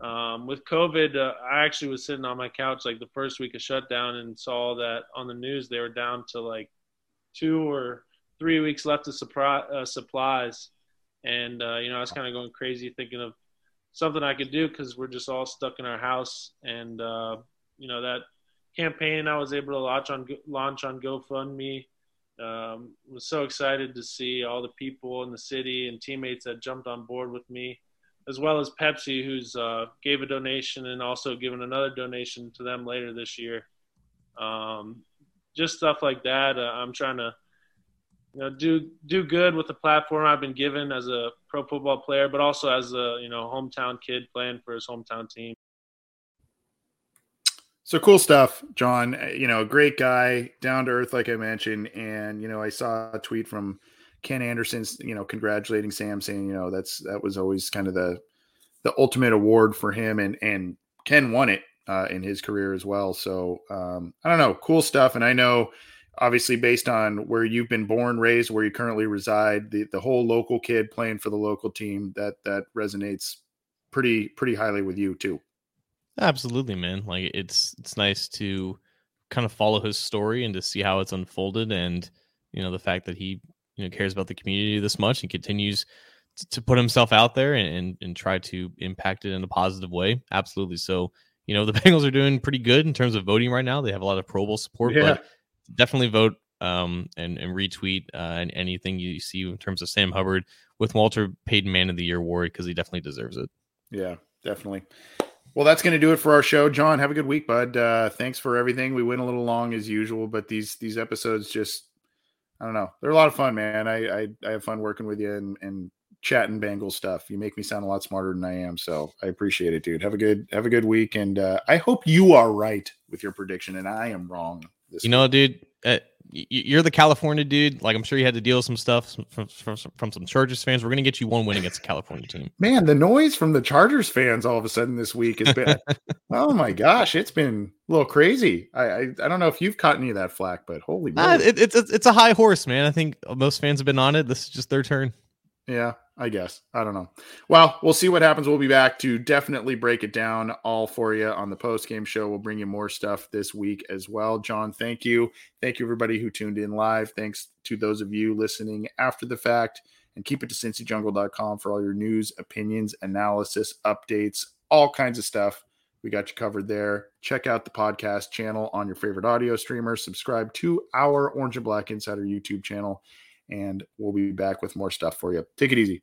Um, with COVID, uh, I actually was sitting on my couch like the first week of shutdown and saw that on the news they were down to like two or three weeks left of suppri- uh, supplies. And, uh, you know, I was kind of going crazy thinking of something I could do because we're just all stuck in our house. And, uh, you know, that campaign I was able to launch on, launch on GoFundMe um, was so excited to see all the people in the city and teammates that jumped on board with me, as well as Pepsi, who's uh, gave a donation and also given another donation to them later this year. Um, just stuff like that. Uh, I'm trying to, you know, do do good with the platform I've been given as a pro football player, but also as a you know hometown kid playing for his hometown team. So cool stuff, John. You know, great guy, down to earth, like I mentioned. And you know, I saw a tweet from Ken Anderson's, you know, congratulating Sam, saying, you know, that's that was always kind of the the ultimate award for him, and and Ken won it uh, in his career as well. So um, I don't know, cool stuff. And I know, obviously, based on where you've been born, raised, where you currently reside, the the whole local kid playing for the local team that that resonates pretty pretty highly with you too. Absolutely, man. Like it's it's nice to kind of follow his story and to see how it's unfolded and you know the fact that he you know cares about the community this much and continues to put himself out there and, and, and try to impact it in a positive way. Absolutely. So, you know, the Bengals are doing pretty good in terms of voting right now. They have a lot of Pro Bowl support, yeah. but definitely vote um, and, and retweet uh, and anything you see in terms of Sam Hubbard with Walter Payton Man of the Year award because he definitely deserves it. Yeah, definitely. Well, that's going to do it for our show. John, have a good week, bud. Uh, thanks for everything. We went a little long as usual, but these these episodes just I don't know. They're a lot of fun, man. I I, I have fun working with you and, and chatting Bengal stuff. You make me sound a lot smarter than I am, so I appreciate it, dude. Have a good have a good week, and uh, I hope you are right with your prediction, and I am wrong. You week. know, dude. Uh, you're the California dude. Like I'm sure you had to deal with some stuff from, from, from some Chargers fans. We're gonna get you one win against the California team. Man, the noise from the Chargers fans all of a sudden this week has been. oh my gosh, it's been a little crazy. I, I, I don't know if you've caught any of that flack, but holy. Nah, it, it's it's a high horse, man. I think most fans have been on it. This is just their turn. Yeah, I guess. I don't know. Well, we'll see what happens. We'll be back to definitely break it down all for you on the post game show. We'll bring you more stuff this week as well. John, thank you. Thank you, everybody who tuned in live. Thanks to those of you listening after the fact. And keep it to cincyjungle.com for all your news, opinions, analysis, updates, all kinds of stuff We got you covered there. Check out the podcast channel on your favorite audio streamer. Subscribe to our Orange and Black Insider YouTube channel, and we'll be back with more stuff for you. Take it easy.